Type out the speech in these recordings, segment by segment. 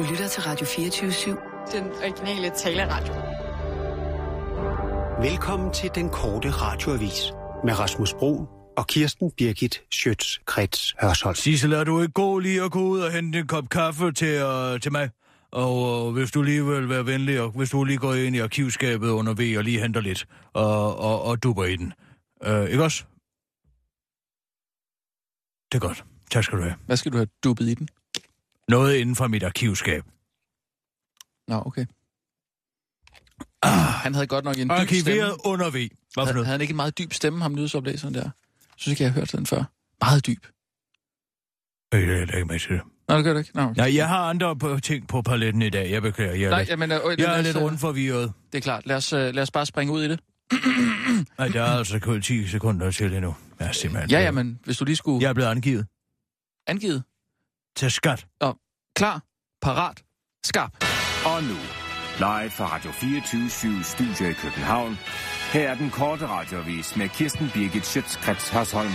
Du lytter til Radio 24-7. Den originale taleradio. Velkommen til den korte radioavis med Rasmus Bro og Kirsten Birgit Schøtz-Krets Hørsholm. Sissel, er du ikke god lige at gå ud og hente en kop kaffe til, uh, til mig? Og uh, hvis du lige vil være venlig, og hvis du lige går ind i arkivskabet under V og lige henter lidt, og, og, og duber i den. Uh, ikke også? Det er godt. Tak skal du have. Hvad skal du have dubbet i den? Noget inden for mit arkivskab. Nå, okay. Ah, han havde godt nok en dyb Arkiveret stemme. under V. Hvad for Havde, noget? havde han ikke en meget dyb stemme, ham nyhedsoplæseren der? Synes ikke, jeg har hørt den før. Meget dyb. Øh, Jeg lægger med til det. Nå, det gør det ikke. Nå, okay. Nej, jeg har andre på- ting på paletten i dag. Jeg beklager. Jeg er, Nej, lidt, jamen, øh, jeg er os, lidt øh, rundt forvirret. Det er klart. Lad os, øh, lad os bare springe ud i det. Nej, der er altså kun 10 sekunder til endnu. Jeg er simpelthen... Ja, ja, men hvis du lige skulle Jeg er blevet angivet angivet. Til skat. Klar, parat, skarp. Og nu, live fra Radio 24 Studio i København. Her er den korte radiovis med Kirsten Birgit Schøtzgrads Hasholm.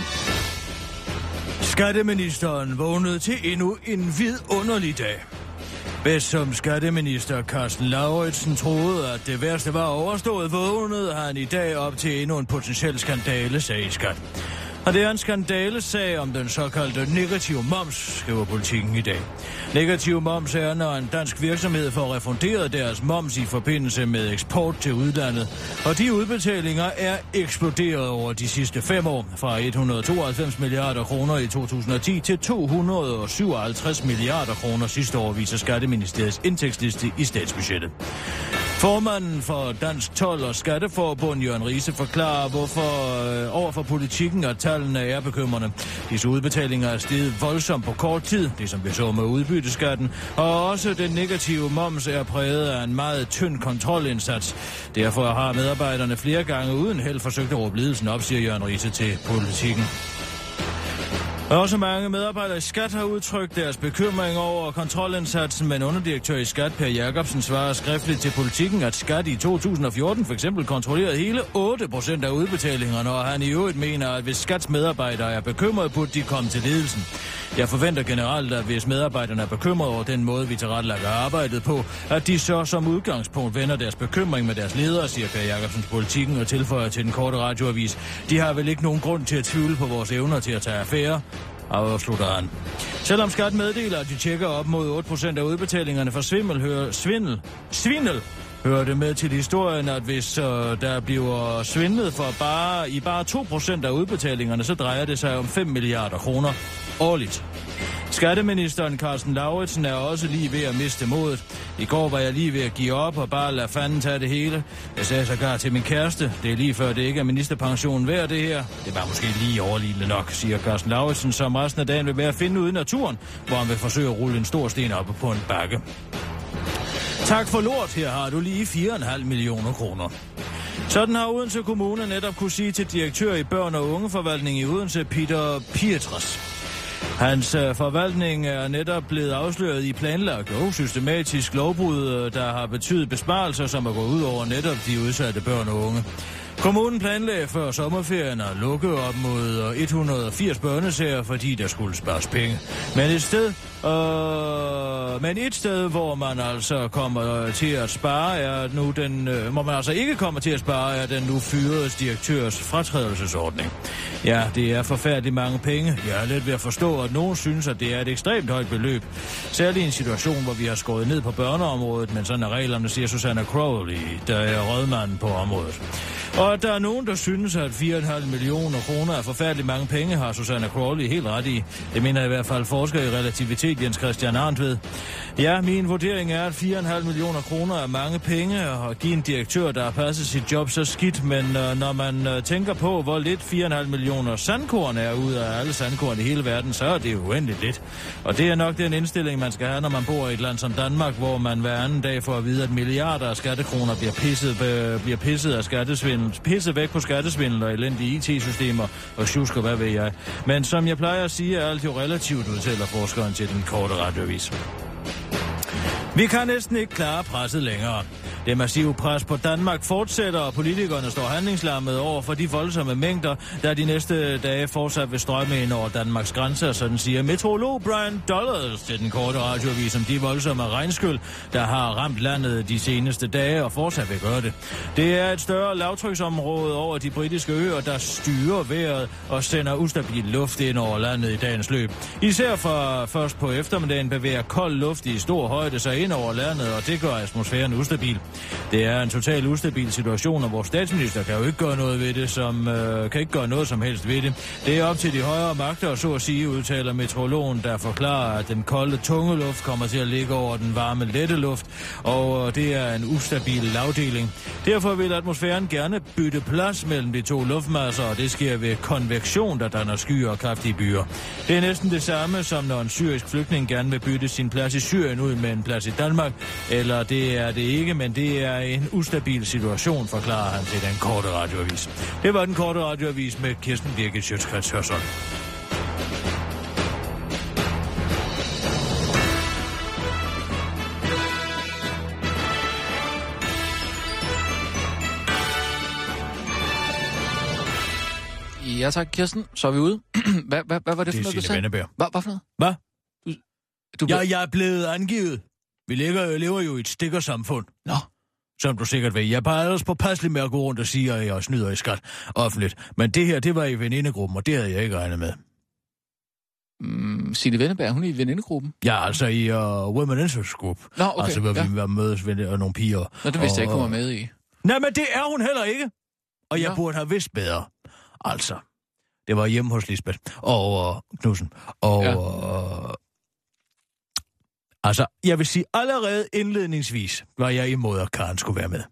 Skatteministeren vågnede til endnu en vidunderlig dag. Bedst som skatteminister Carsten Lauritsen troede, at det værste var overstået, vågnede han i dag op til endnu en potentiel skandale, sagde skat. Og det er en skandalesag om den såkaldte negative moms, skriver politikken i dag. Negativ moms er, når en dansk virksomhed får refunderet deres moms i forbindelse med eksport til udlandet. Og de udbetalinger er eksploderet over de sidste fem år, fra 192 milliarder kroner i 2010 til 257 milliarder kroner sidste år, viser Skatteministeriets indtægtsliste i statsbudgettet. Formanden for Dansk Tolv og Skatteforbund, Jørgen Riese, forklarer, hvorfor øh, overfor politikken, og tallene er bekymrende. Disse udbetalinger er steget voldsomt på kort tid, det som vi så med udbytteskatten, og også den negative moms er præget af en meget tynd kontrolindsats. Derfor har medarbejderne flere gange uden held forsøgt at råbe ledelsen op, siger Jørgen Riese til politikken. Også mange medarbejdere i Skat har udtrykt deres bekymring over kontrolindsatsen, men underdirektør i Skat, Per Jacobsen, svarer skriftligt til politikken, at Skat i 2014 for eksempel kontrollerede hele 8% af udbetalingerne, og han i øvrigt mener, at hvis Skats medarbejdere er bekymrede, burde de komme til ledelsen. Jeg forventer generelt, at hvis medarbejderne er bekymrede over den måde, vi tilrettelægger arbejdet på, at de så som udgangspunkt vender deres bekymring med deres ledere, siger Per Jacobsens politikken og tilføjer til den korte radioavis. De har vel ikke nogen grund til at tvivle på vores evner til at tage affære afslutter han. Selvom skat meddeler, at de tjekker op mod 8% af udbetalingerne for svimmel, hører svindel, svindel, hører det med til historien, at hvis øh, der bliver svindlet for bare, i bare 2% af udbetalingerne, så drejer det sig om 5 milliarder kroner årligt. Skatteministeren Carsten Lauritsen er også lige ved at miste modet. I går var jeg lige ved at give op og bare lade fanden tage det hele. Jeg sagde sågar til min kæreste, det er lige før det ikke er ministerpensionen værd det her. Det var måske lige overligende nok, siger Carsten Lauritsen, som resten af dagen vil være at finde ud i naturen, hvor han vil forsøge at rulle en stor sten op på en bakke. Tak for lort, her har du lige 4,5 millioner kroner. Sådan har Odense Kommune netop kunne sige til direktør i børn- og ungeforvaltning i Odense, Peter Pietras. Hans øh, forvaltning er netop blevet afsløret i planlagt og systematisk lovbrud, øh, der har betydet besparelser, som er gået ud over netop de udsatte børn og unge. Kommunen planlagde før sommerferien at lukke op mod øh, 180 børnesager, fordi der skulle spares penge. Men et sted, øh, men et sted, hvor man altså kommer øh, til at spare, er nu den, øh, hvor man altså ikke kommer til at spare, er den nu fyredes direktørs fratrædelsesordning. Ja, det er forfærdeligt mange penge. Jeg er lidt ved at forstå, at nogen synes, at det er et ekstremt højt beløb. Særligt i en situation, hvor vi har skåret ned på børneområdet, men sådan er reglerne, siger Susanna Crowley, der er rådmanden på området. Og at der er nogen, der synes, at 4,5 millioner kroner er forfærdeligt mange penge, har Susanna Crawley helt ret i. Det mener i hvert fald forsker i relativitet Jens Christian Arndt ved. Ja, min vurdering er, at 4,5 millioner kroner er mange penge, og at give en direktør, der har passet sit job så skidt, men øh, når man øh, tænker på, hvor lidt 4,5 millioner sandkorn er ud af alle sandkorn i hele verden, så er det jo uendeligt lidt. Og det er nok den indstilling, man skal have, når man bor i et land som Danmark, hvor man hver anden dag får at vide, at milliarder af skattekroner bliver pisset, øh, bliver pisset af skattesvindel, pisse væk på skattesvindel og elendige IT-systemer og tjusk hvad ved jeg. Men som jeg plejer at sige, er alt jo relativt, udtaler forskeren til den korte radiovis. Vi kan næsten ikke klare presset længere. Det massive pres på Danmark fortsætter, og politikerne står handlingslammet over for de voldsomme mængder, der de næste dage fortsat vil strømme ind over Danmarks grænser, sådan siger meteorolog Brian Dollars til den korte radioavis om de voldsomme regnskyld, der har ramt landet de seneste dage og fortsat vil gøre det. Det er et større lavtryksområde over de britiske øer, der styrer vejret og sender ustabil luft ind over landet i dagens løb. Især for først på eftermiddagen bevæger kold luft i stor højde sig ind over landet, og det gør atmosfæren ustabil. Det er en total ustabil situation, og vores statsminister kan jo ikke gøre noget ved det, som øh, kan ikke gøre noget som helst ved det. Det er op til de højere magter, så at sige, udtaler meteorologen, der forklarer, at den kolde tunge luft kommer til at ligge over den varme lette luft, og øh, det er en ustabil lavdeling. Derfor vil atmosfæren gerne bytte plads mellem de to luftmasser, og det sker ved konvektion, der danner skyer og kraftige byer. Det er næsten det samme, som når en syrisk flygtning gerne vil bytte sin plads i Syrien ud med en plads i Danmark, eller det er det ikke, men det er en ustabil situation, forklarer han til den korte radioavis. Det var den korte radioavis med Kirsten Birgit Sjøtskrets Hørsholm. Ja tak, Kirsten. Så er vi ude. hvad, hvad, hvad var det, Det for er noget, du sagde? Venneberg. Hvad, hvad for noget? Hvad? Du, Ja, jeg er blevet angivet. Vi lever, lever jo i et stikkersamfund. Nå, Som du sikkert ved. Jeg bare ellers påpasselig med at gå rundt og sige, at jeg snyder i skat offentligt. Men det her, det var i venindegruppen, og det havde jeg ikke regnet med. mm, Signe Venneberg, hun er i venindegruppen. Ja, altså i uh, Women Interest Group. Nå, okay. altså, hvor ja. vi var mødes ved og nogle piger. Nå, det vidste jeg ikke, hun var og- med i. Nej, men det er hun heller ikke. Og jeg Nå. burde have vidst bedre. Altså, det var hjemme hos Lisbeth og uh, Knudsen. Og ja. uh, altså, jeg vil sige, allerede indledningsvis var jeg imod, at Karen skulle være med.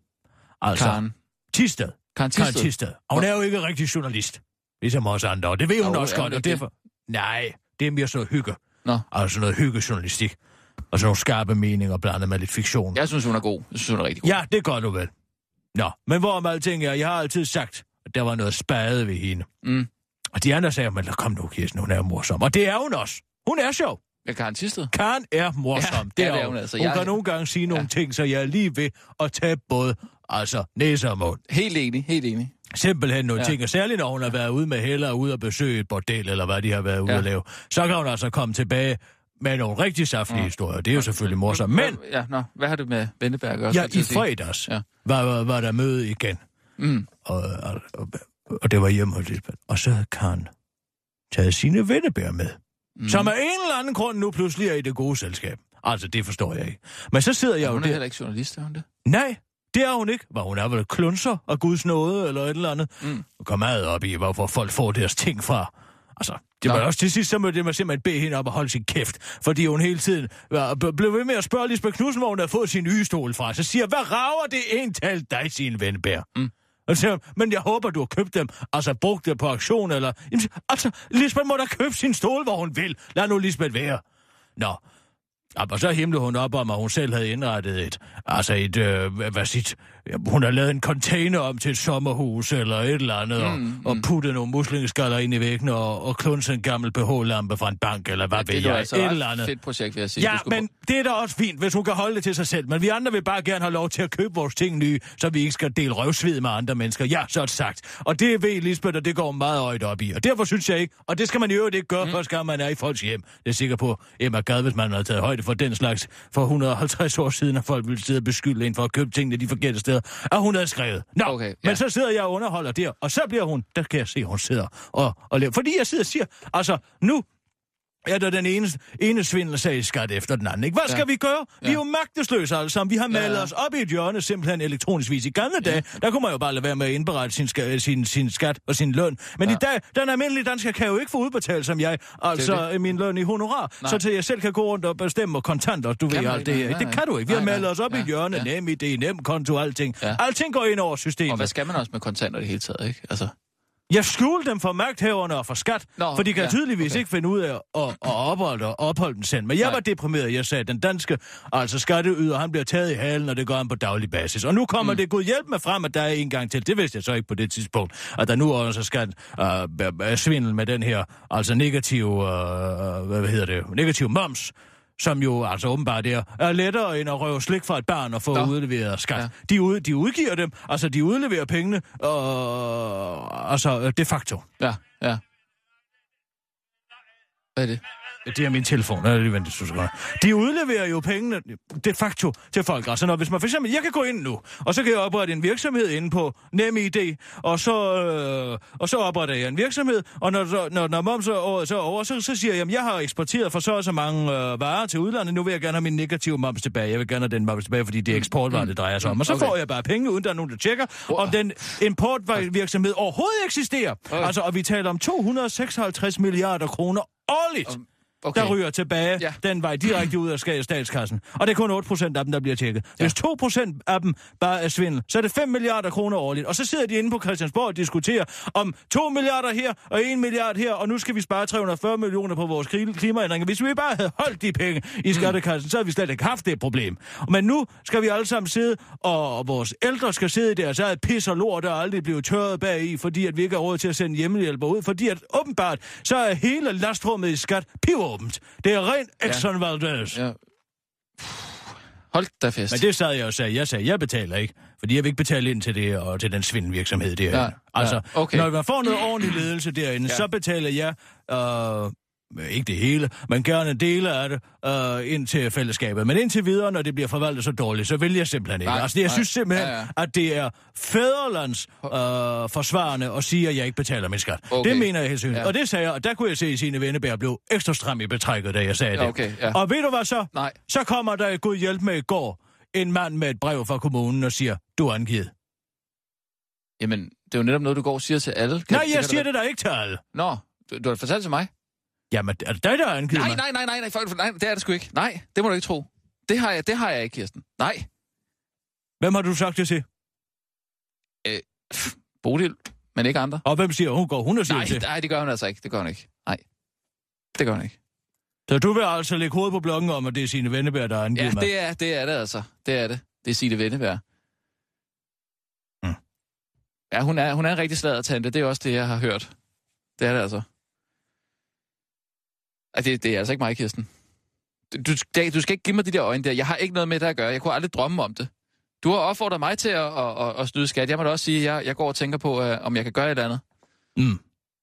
Altså, Karen. Tisted. Karen Karen Tisted. Tisted. Og hun er jo ikke rigtig journalist. Ligesom os andre, og det ved hun Jo, også godt, og ikke det? derfor... Nej, det er mere sådan noget hygge. Nå. Altså noget hyggejournalistik. Og sådan nogle skarpe meninger blandet med lidt fiktion. Jeg synes, hun er god. Jeg synes, hun er rigtig god. Ja, det gør du vel. Nå, men hvorom alting er, jeg har altid sagt, at der var noget spade ved hende. Mm. Og de andre sagde, men kom nu, Kirsten, hun er morsom. Og det er hun også. Hun er sjov. Ja, Karen Tisted. Karen er morsom. Ja, ja, det er hun altså. Hun Jeg- kan nogle gange sige nogle Ja. ting, så jeg er lige ved at tage både altså næse og mund. Helt enig, helt enig. Simpelthen nogle Ja. ting, og særligt når hun har været ude med Hella og ude at besøge et bordel, eller hvad de har været ude Ja. at lave, så kan hun altså komme tilbage med nogle rigtig saftige Ja. historier. Det er jo selvfølgelig morsomt. Men Ja, nå, hvad har det med Venneberg at gøre? ja, i fredags Ja. var, var, var der møde igen. Mm. Og, og, og, og det var hjemme hos Lisbeth. Og så havde Karen taget sine vennebær med. Mm. Som af en eller anden grund nu pludselig er i det gode selskab. Altså, det forstår jeg ikke. Men så sidder jeg jo Hun er der. heller ikke journalist, er hun det? Nej, det er hun ikke. Var hun er vel klunser af Guds nåde, eller et eller andet. Mm. Kom meget op i, hvorfor folk får deres ting fra. Altså, det var Nå. også til sidst, så måtte man simpelthen bede hende op og holde sin kæft. Fordi hun hele tiden var, blev ved med at spørge Lisbeth Knudsen, hvor hun havde fået sin nye stol fra. Så siger hvad rager det en tal dig, sin venbær? Mm. Og siger, men jeg håber, du har købt dem, altså brugt dem på aktion, eller... Jamen, Altså, Lisbeth må da købe sin stol, hvor hun vil. Lad nu Lisbeth være. Nå, Ja, og så himlede hun op om, at hun selv havde indrettet et, altså et, øh, hvad- sit, hun har lavet en container om til et sommerhus eller et eller andet, mm, Mm, og, og puttet nogle muslingeskaller ind i væggen og, og klunset en gammel BH-lampe fra en bank, eller hvad Ja, ved det er jeg, altså et eller andet. fedt projekt, vil jeg sige. Ja, men det er da også fint, hvis hun kan holde det til sig selv. Men vi andre vil bare gerne have lov til at købe vores ting nye, så vi ikke skal dele røvsved med andre mennesker. Ja, så sagt. Og det ved Lisbeth, og det går meget højt op i. Og derfor synes jeg ikke, og det skal man i øvrigt ikke gøre, mm. første gang man er i folks hjem. Det er sikker på, Emma Gad, hvis man havde taget højde for den slags for 150 år siden, at folk ville sidde og beskylde en for at købe tingene de forkerte steder. Og hun havde skrevet. Nå, Okay, ja. men så sidder jeg og underholder der, og så bliver hun, der kan jeg se, at hun sidder og, og laver. Fordi jeg sidder og siger, altså nu er der den ene, ene svindelsag i skat efter den anden. Ikke? Hvad Ja. skal vi gøre? Vi Ja. er jo magtesløse alle sammen. Vi har malet ja. os op i et hjørne simpelthen elektronisk vis. I gamle dage, der kunne man jo bare lade være med at indberette sin, ska, sin, sin skat og sin løn. Men Ja. i dag, den almindelige dansker kan jo ikke få udbetalt som jeg, altså det. min løn i honorar. Nej. Så til jeg selv kan gå rundt og bestemme kontanter, du Kan ved alt det her. nej, Det kan du ikke. Vi har malet os op i Ja, et hjørne, ja. nem idé, nem konto, alting. Ja. Alting går ind over systemet. Og hvad skal man også med kontanter i det hele taget, ikke? Altså, Jeg skjulte dem for magthaverne og for skat, Nå, for de kan ja, tydeligvis okay. ikke finde ud af at, at opholde, at opholde den selv. Men jeg Nej. var deprimeret. Jeg sagde, den danske altså skatteyder, han bliver taget i halen, og det gør han på daglig basis. Og nu kommer mm. det gud hjælp med frem, at der er en gang til. Det vidste jeg så ikke på det tidspunkt. At der nu også skal uh, svindel med den her altså negativ, uh, hvad hedder det, negativ moms som jo altså åbenbart er, er lettere end at røve slik fra et barn og få Nå. udleveret skat. Ja. De, ud, de udgiver dem, altså de udleverer pengene, øh, altså de facto. Ja, ja. Hvad er det? Det er min telefon, det er to sekunder. De udleverer jo pengene de facto til folk. Altså når, hvis man for eksempel, jeg kan gå ind nu, og så kan jeg oprette en virksomhed inde på NemID, og så, øh, og så opretter jeg en virksomhed, og når, når, når moms er over, så er over, så, så siger jeg, at jeg har eksporteret for så og så mange øh, varer til udlandet, nu vil jeg gerne have min negative moms tilbage. Jeg vil gerne have den moms tilbage, fordi det er eksportvarer, det drejer sig om. Og så Okay. får jeg bare penge, uden der er nogen, der tjekker, om den importvirksomhed overhovedet eksisterer. Altså, og vi taler om 256 milliarder kroner årligt okay. der ryger tilbage ja. Ja. den vej direkte ud af ska- statskassen. Og det er kun 8 procent af dem, der bliver tjekket. Hvis 2 procent af dem bare er svindel, så er det 5 milliarder kroner årligt. Og så sidder de inde på Christiansborg og diskuterer om 2 milliarder her og 1 milliard her, og nu skal vi spare 340 millioner på vores kli- klimaændringer. Hvis vi bare havde holdt de penge i skattekassen, så havde vi slet ikke haft det problem. Men nu skal vi alle sammen sidde, og vores ældre skal sidde i deres eget pis og lort, der aldrig bliver tørret bag i, fordi at vi ikke har råd til at sende hjemmehjælper ud. Fordi at åbenbart, så er hele lastrummet i skat pivåbent. Det er rent Exxon Valdez. Ja. Hold da fest. Men det sad jeg og sagde. Jeg sagde, jeg betaler ikke, fordi jeg vil ikke betale ind til det og til den svindelvirksomhed derinde. Ja, altså, ja, okay. når man får noget ordentlig ledelse derinde, Ja. så betaler jeg, øh, ikke det hele, men gerne dele af det, øh, ind til fællesskabet. Men indtil videre, når det bliver forvaltet så dårligt, så vil jeg simpelthen ikke. Nej, altså, jeg nej. synes simpelthen, Ja, ja. at det er fædrelands øh, forsvarende at sige, at jeg ikke betaler min skat. Okay. Det mener jeg helt sikkert. Ja. Og det sagde jeg, og der kunne jeg se, at sine vennebær blev ekstra stram i betrækket, da jeg sagde det. Okay, ja. Og ved du hvad så? Nej. Så kommer der god hjælp med i går en mand med et brev fra kommunen og siger, du er angivet. Jamen, det er jo netop noget, du går og siger til alle. Kan, Nej, jeg siger da det der ikke til alle. Nå, du, du har fortalt til mig? Jamen, er det dig, der har angivet Nej, mig? nej, nej, nej, nej, folk, nej, det er det sgu ikke. Nej, det må du ikke tro. Det har jeg, det har jeg ikke, Kirsten. Nej. Hvem har du sagt det til? Bodil, men ikke andre. Og hvem siger, hun går hun og siger Nej, det nej, det gør hun altså ikke. Det gør hun ikke. Nej. Det gør hun ikke. Så du vil altså lægge hovedet på blokken om, at det er sine vennebær, der har angivet Ja, mig? det er, det er det altså. Det er det. Det er Signe Vennebær. Mm. Ja, hun er, hun er en rigtig sladdertante. Det er også det, jeg har hørt. Det er det altså. Ej, det, det er altså ikke mig, Kirsten. Du, du, skal ikke give mig de der øjne der. Jeg har ikke noget med det at gøre. Jeg kunne aldrig drømme om det. Du har opfordret mig til at, at, at, at snyde skat. Jeg må da også sige, at jeg, jeg går og tænker på, uh, om jeg kan gøre et eller andet. Mm. Men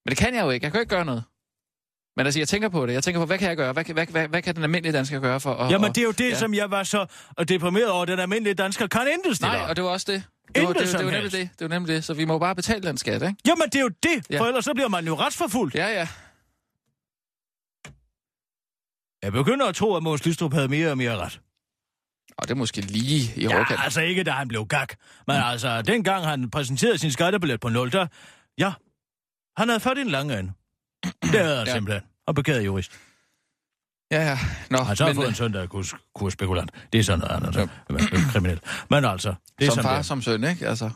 det kan jeg jo ikke. Jeg kan jo ikke gøre noget. Men altså, jeg tænker på det. Jeg tænker på, hvad kan jeg gøre? Hvad, kan- hvad, hvad, hvad kan den almindelige dansker gøre for at... Jamen, det er jo det, ja. ja. som jeg var så deprimeret over. Den almindelige dansker kan intet Nej, og det var også det. Det var, det, det, det var nemlig det. Det var nemlig det. Så vi må jo bare betale den skat, ikke? Jamen, det er jo det, Ja. for ellers så bliver man jo retsforfulgt. Ja, ja. Jeg begynder at tro, at Måns Lystrup havde mere og mere ret. Og det er måske lige i Ja, overkanten. altså ikke, da han blev gak. Men mm. altså, dengang han præsenterede sin skattebillet på 0, der... Ja, han havde fået en lang ende. Det havde han Ja. ja. simpelthen. Og begavet jurist. Ja, ja. Nå, Han så har men, fået en søn, der er kurs, kursspekulant. Det er sådan noget andet. Ja. Kriminel. Men altså, det er som sådan far, det. som søn, ikke? Altså,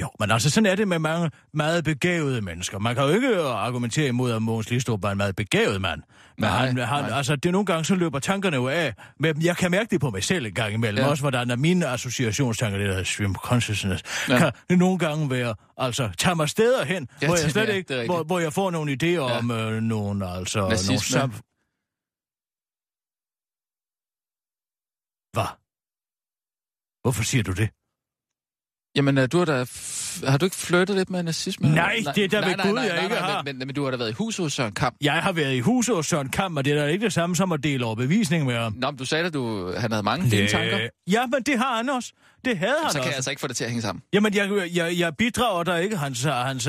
Jo, men altså, sådan er det med mange meget begavede mennesker. Man kan jo ikke argumentere imod, at Mogens Listrup var en meget begavet mand. Men Nej, han, han, nej. altså, det er nogle gange, så løber tankerne jo af. Men jeg kan mærke det på mig selv en gang imellem. Ja. Også hvordan er mine associationstanker, det der stream consciousness, Ja. kan det nogle gange være, altså, tage mig steder hen, Ja, hvor jeg slet ja, ikke, hvor, hvor jeg får nogle idéer Ja. om øh, nogle, altså, nogle Nazisme. sam... Hvad? Hvorfor siger du det? Jamen, øh, du har da... Har du ikke flyttet lidt med nazisme? Nej, det er da ved Gud, jeg ikke har. Men, men, men, du har da været i huset hos Søren Kamp. Jeg har været i huset hos Søren Kamp, og det er da ikke det samme som at dele overbevisning med ham. Nå, men du sagde, at du, han havde mange fine tanker. Ja, men det har han også. Det havde han Så kan også. jeg altså ikke få det til at hænge sammen. Jamen, jeg, jeg, jeg bidrager der ikke hans, hans,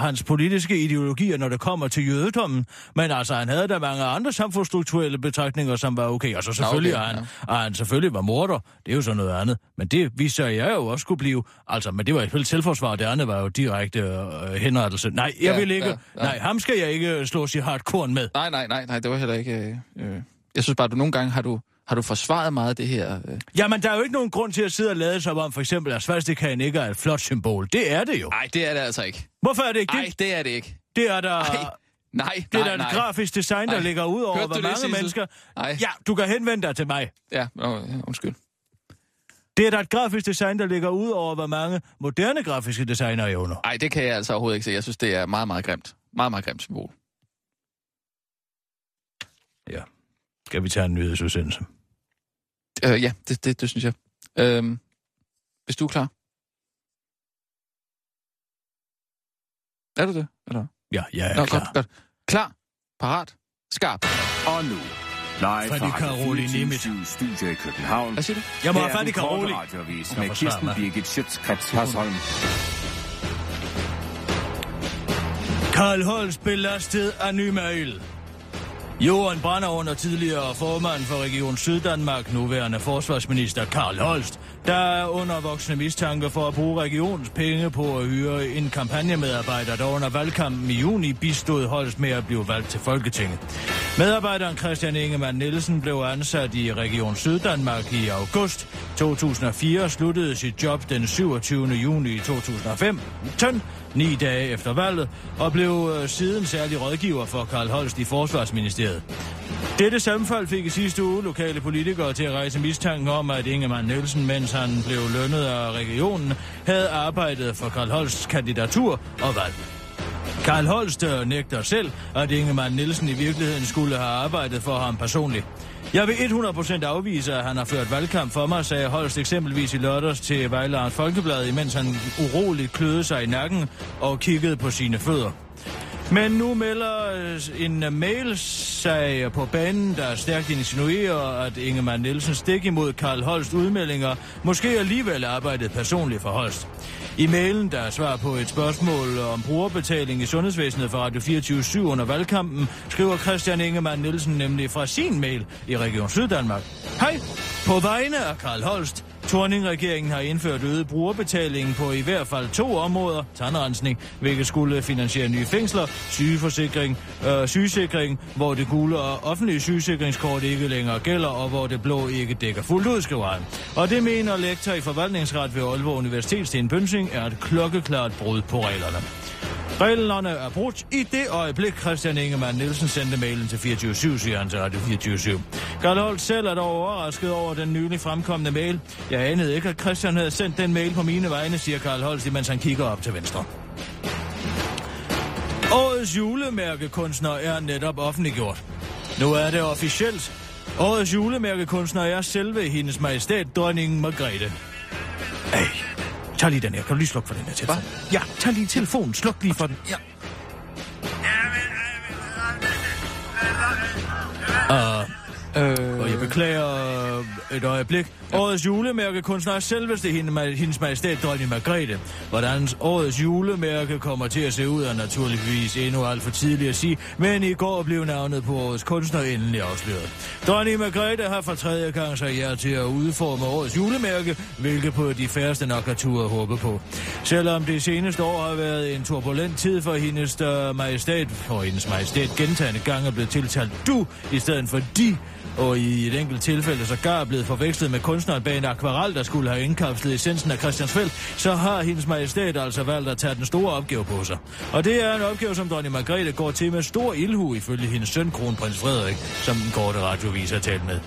hans politiske ideologier, når det kommer til jødedommen. Men altså, han havde der mange andre samfundsstrukturelle betragtninger, som var okay. Og så selvfølgelig, okay, han, ja. han selvfølgelig var morder. Det er jo så noget andet. Men det viser jeg jo også kunne blive... Altså, men det var selvfølgelig selvforsvar. Det andet var jo direkte øh, henrettelse. Nej, jeg Ja, vil ikke... ja, Ja. Nej, ham skal jeg ikke slå sig hardcore med. Nej, nej, nej, nej, det var heller ikke... Øh, øh. Jeg synes bare, at du nogle gange har du, har du forsvaret meget af det her... Øh. Jamen, der er jo ikke nogen grund til at sidde og lade sig om, for eksempel, at svastikaen ikke er et flot symbol. Det er det jo. Nej, det er det altså ikke. Hvorfor er det ikke Nej, det? det er det ikke. Det er der... Ej, nej, Det er nej, der et nej. grafisk design, der Ej. ligger ud over, Hørte hvor det, mange Sissel? mennesker... Nej. Ja, du kan henvende dig til mig. Ja, nå, undskyld. Det er der et grafisk design, der ligger ud over, hvor mange moderne grafiske designer er under. Nej, det kan jeg altså overhovedet ikke se. Jeg synes, det er meget, meget grimt. Meget, meget grimt symbol. Ja. Skal vi tage en nyhedsudsendelse? Øh, ja, det, det, det synes jeg. Øh, hvis du er klar. Er du det? Eller? Ja, jeg er Nå, klar. Godt, godt. Klar, parat, skarp. Og nu, live fra Karoli Radio Nimitz. 24 Studio i København. Hvad siger du? Jeg må have fat i Karoli. med Kirsten. Birgit Schøtzgrads Hasholm. Karl Holst belastet af ny mail. Jorden brænder under tidligere formand for Region Syddanmark, nuværende forsvarsminister Karl Holst, der er undervoksende mistanke for at bruge regionens penge på at hyre en kampagnemedarbejder, der under valgkampen i juni bistod Holst med at blive valgt til Folketinget. Medarbejderen Christian Ingemann Nielsen blev ansat i Region Syddanmark i august 2004 og sluttede sit job den 27. juni 2005. ni dage efter valget, og blev øh, siden særlig rådgiver for Karl Holst i Forsvarsministeriet. Dette sammenfald fik i sidste uge lokale politikere til at rejse mistanken om, at Ingemann Nielsen, mens han blev lønnet af regionen, havde arbejdet for Karl Holsts kandidatur og valg. Karl Holst øh, nægter selv, at Ingemann Nielsen i virkeligheden skulle have arbejdet for ham personligt. Jeg vil 100% afvise, at han har ført valgkamp for mig, sagde Holst eksempelvis i lørdags til Vejlarens Folkeblad, imens han uroligt kløede sig i nakken og kiggede på sine fødder. Men nu melder øh, en øh, mail sig på banen, der stærkt insinuerer, at Ingemann Nielsen stik imod Karl Holst udmeldinger, måske alligevel arbejdet personligt for Holst. I mailen, der er svar på et spørgsmål om brugerbetaling i sundhedsvæsenet for Radio 24 under valgkampen, skriver Christian Ingemann Nielsen nemlig fra sin mail i Region Syddanmark. Hej! På vegne af Karl Holst, Torning-regeringen har indført øget brugerbetaling på i hvert fald to områder. Tandrensning, hvilket skulle finansiere nye fængsler, sygeforsikring, øh, sygesikring, hvor det gule og offentlige sygesikringskort ikke længere gælder, og hvor det blå ikke dækker fuldt ud, skriver han. Og det mener lektor i forvaltningsret ved Aalborg Universitet, Sten Bønsing, er et klokkeklart brud på reglerne. Reglerne er brudt i det øjeblik, Christian Ingemann Nielsen sendte mailen til 24 siger han til Radio 24 Karl Holt selv er dog overrasket over den nylig fremkommende mail. Jeg anede ikke, at Christian havde sendt den mail på mine vegne, siger Karl Holt, mens han kigger op til venstre. Årets julemærkekunstner er netop offentliggjort. Nu er det officielt. Årets julemærkekunstner er selve hendes majestæt, dronningen Margrethe. Ej, tag lige den her. Kan du lige slukke for den her telefon? Ja, tag lige telefonen. Sluk lige for den. Ja. Uh, Øh, og jeg beklager øh, et øjeblik. Årets julemærkekunstner er selveste hende, hendes majestæt, dronning Margrethe. Hvordan årets julemærke kommer til at se ud, er naturligvis endnu alt for tidligt at sige, men i går blev navnet på årets kunstner endelig afsløret. Dronning Margrethe har for tredje gang sig jer til at udforme årets julemærke, hvilket på de færreste nok har tur at håbe på. Selvom det seneste år har været en turbulent tid for hendes uh, majestæt, og hendes majestæt gentagende gange er blevet tiltalt du, i stedet for de, og i et enkelt tilfælde sågar er blevet forvekslet med kunstneren bag en akvarel, der skulle have indkapslet essensen af Christiansfeld, så har hendes majestæt altså valgt at tage den store opgave på sig. Og det er en opgave, som dronning Margrethe går til med stor ildhu ifølge hendes søn, kronprins Frederik, som den korte radiovis har talt med.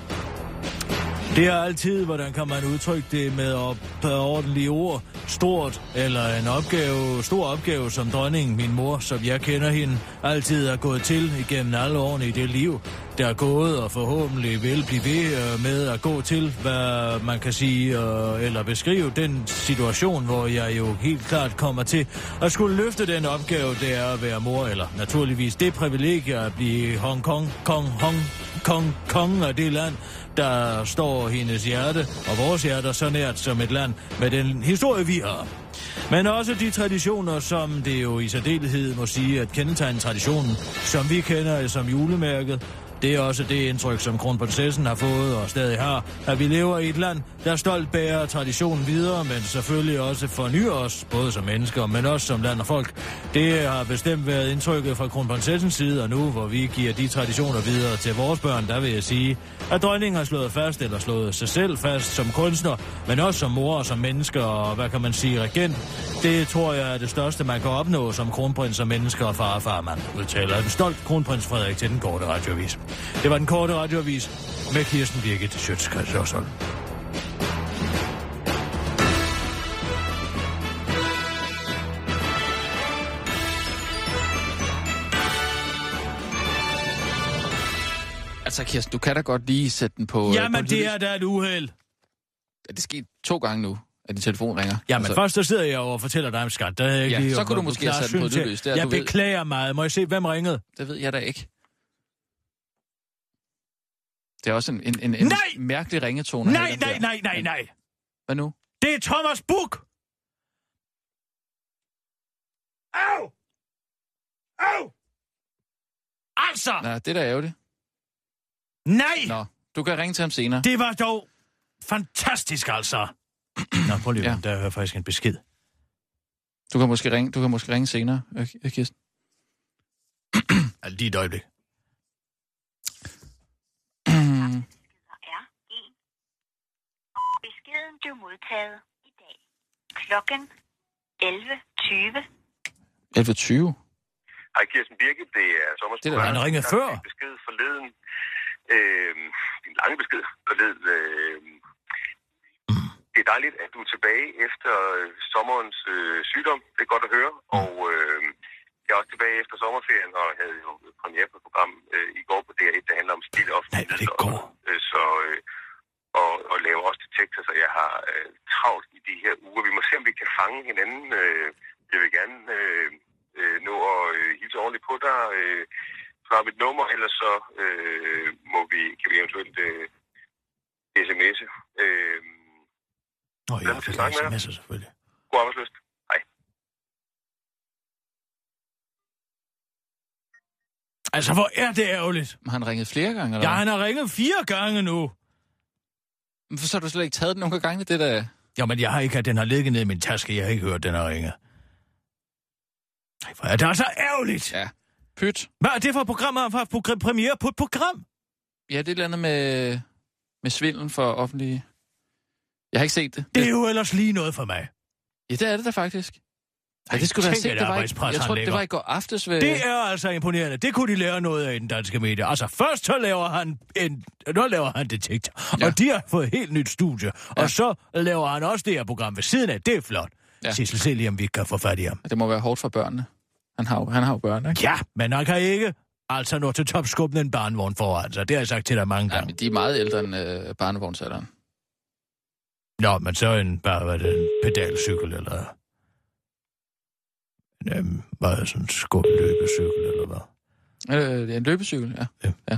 Det er altid, hvordan kan man udtrykke det med op, ordentlige ord. Stort, eller en opgave, stor opgave, som dronningen, min mor, som jeg kender hende, altid er gået til igennem alle årene i det liv, der er gået og forhåbentlig vil blive ved øh, med at gå til, hvad man kan sige, øh, eller beskrive den situation, hvor jeg jo helt klart kommer til at skulle løfte den opgave, det er at være mor, eller naturligvis det privilegie at blive Hong Kong, Kong, Hong Kong, Kong af det land, der står hendes hjerte og vores hjerter så nært som et land med den historie, vi har. Men også de traditioner, som det jo i særdelighed må sige at kendetegne traditionen, som vi kender som julemærket, det er også det indtryk, som kronprinsessen har fået og stadig har, at vi lever i et land, der stolt bærer traditionen videre, men selvfølgelig også fornyer os, både som mennesker, men også som land og folk. Det har bestemt været indtrykket fra kronprinsessens side, og nu, hvor vi giver de traditioner videre til vores børn, der vil jeg sige, at dronningen har slået fast, eller slået sig selv fast som kunstner, men også som mor og som mennesker, og hvad kan man sige, regent. Det tror jeg er det største, man kan opnå som kronprins og mennesker og far og farmand, udtaler en stolt kronprins Frederik til den korte radiovis. Det var den korte radioavis med Kirsten Birgit Schøtzgrads Hørsholm. altså, Kirsten, du kan da godt lige sætte den på... øh, Jamen, på det er da et uheld. Er det sket to gange nu, at din telefon ringer? Jamen, altså, først der sidder jeg og fortæller dig om skat. Der er ikke Ja, lige, så kunne du måske have sat den på lydløs, det er, Jeg du ved. beklager meget. Må jeg se, hvem ringede? Det ved jeg da ikke. Det er også en, en, en, en Nej! mærkelig ringetone. Nej, nej, der. nej, nej, nej. Hvad nu? Det er Thomas Buk! Au! Au! Altså! Nej, det er da ærgerligt. Nej! Nå, du kan ringe til ham senere. Det var dog fantastisk, altså. Nå, prøv lige, Ja. der er faktisk en besked. Du kan måske ringe, du kan måske ringe senere, øh, Kirsten. Altså, lige et øjeblik. er 1. Beskeden blev modtaget i dag klokken 11.20. 11.20. Hej Kirsten Birgit, det er Thomas Det er. Han Jeg før. besked forleden. Øh, en lang besked forleden. Øh, det er dejligt, at du er tilbage efter øh, sommerens øh, sygdom. Det er godt at høre. Og øh, jeg er også tilbage efter sommerferien og havde jo premiere på et program øh, i går på DR1, der handler om stil offentligt. Nej, det går. Øh, så, øh, og, og laver også detektor, så jeg har øh, travlt i de her uger. Vi må se, om vi kan fange hinanden. Øh, jeg vil gerne øh, øh, nå at øh, hilse ordentligt på dig. Øh, svare mit nummer, ellers så øh, må vi, kan vi eventuelt øh, sms'e. Øh, Nå, jeg skal snakke med dig? sms'er selvfølgelig. god arbejdsløst. Hej. Altså, hvor er det ærgerligt. Har han ringet flere gange, eller Ja, han har ringet fire gange nu. Men Så har du slet ikke taget den nogle gange, det der... Jamen, jeg har ikke, den har ligget nede i min taske. Jeg har ikke hørt, den har ringet. Ej, hvor er det altså ærgerligt. Ja. Pyt. Hvad er det for et program, han har haft program- premiere på et program? Ja, det er et eller andet med, med svindlen for offentlige... Jeg har ikke set det. Det er jo ellers lige noget for mig. Ja, det er det da faktisk. Ja, det skulle tænk set. et Det var ikke, jeg tror, det var i går aftes ved... Det er altså imponerende. Det kunne de lære noget af i den danske medie. Altså, først så laver han en... Nu laver han detektor. Ja. Ja. Og de har fået et helt nyt studie. Ja. Ja. Og så laver han også det her program ved siden af. Det er flot. Ja. Ja. Sissel, se lige, om vi kan få fat i ham. Det må være hårdt for børnene. Han har jo, han har jo børn, ikke? Ja, men han kan ikke altså nå til topskubben en barnvogn foran sig. Det har jeg sagt til dig mange Ja, gange. men de er meget ældre end øh, barnevognsalderen. Nå, men så en, bare hvad er det, en pedalcykel, eller... En, øhm, hvad er det, sådan en skubbløbecykel, eller hvad? Øh, det er en løbecykel, ja.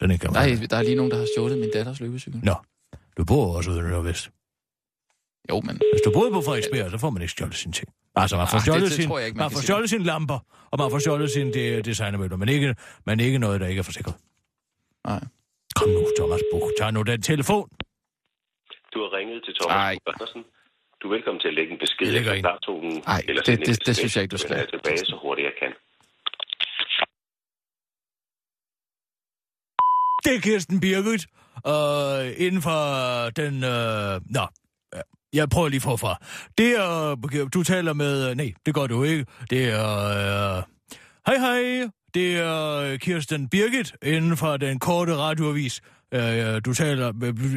Den ikke Der er, der er lige nogen, der har stjålet min datters løbecykel. Nå, du bor også ude i Nordvest. Jo, men Hvis du boede på Frederiksberg, så får man ikke stjålet sine ting. Altså, man får Ah, det- stjålet, det sin, ikke, man man får stjålet sine lamper, og man får stjålet sine de, designermøbler, men ikke, men ikke noget, der ikke er forsikret. Nej. Kom nu, Thomas Buch, tag nu den telefon. Du har ringet til Thomas Ej. Andersen. Du er velkommen til at lægge en besked Jeg lægger efter ind. starttonen. Ej, eller det- det- det sms, synes jeg ikke, du skal. Jeg tilbage så hurtigt jeg kan. Det er Kirsten Birgit, øh, inden for den... Øh, nå, øh, jeg prøver lige forfra. Det er... Du taler med... Nej, det gør du ikke. Det er... Øh, hej, hej. Det er Kirsten Birgit inden for den korte radioavis. Øh, du taler...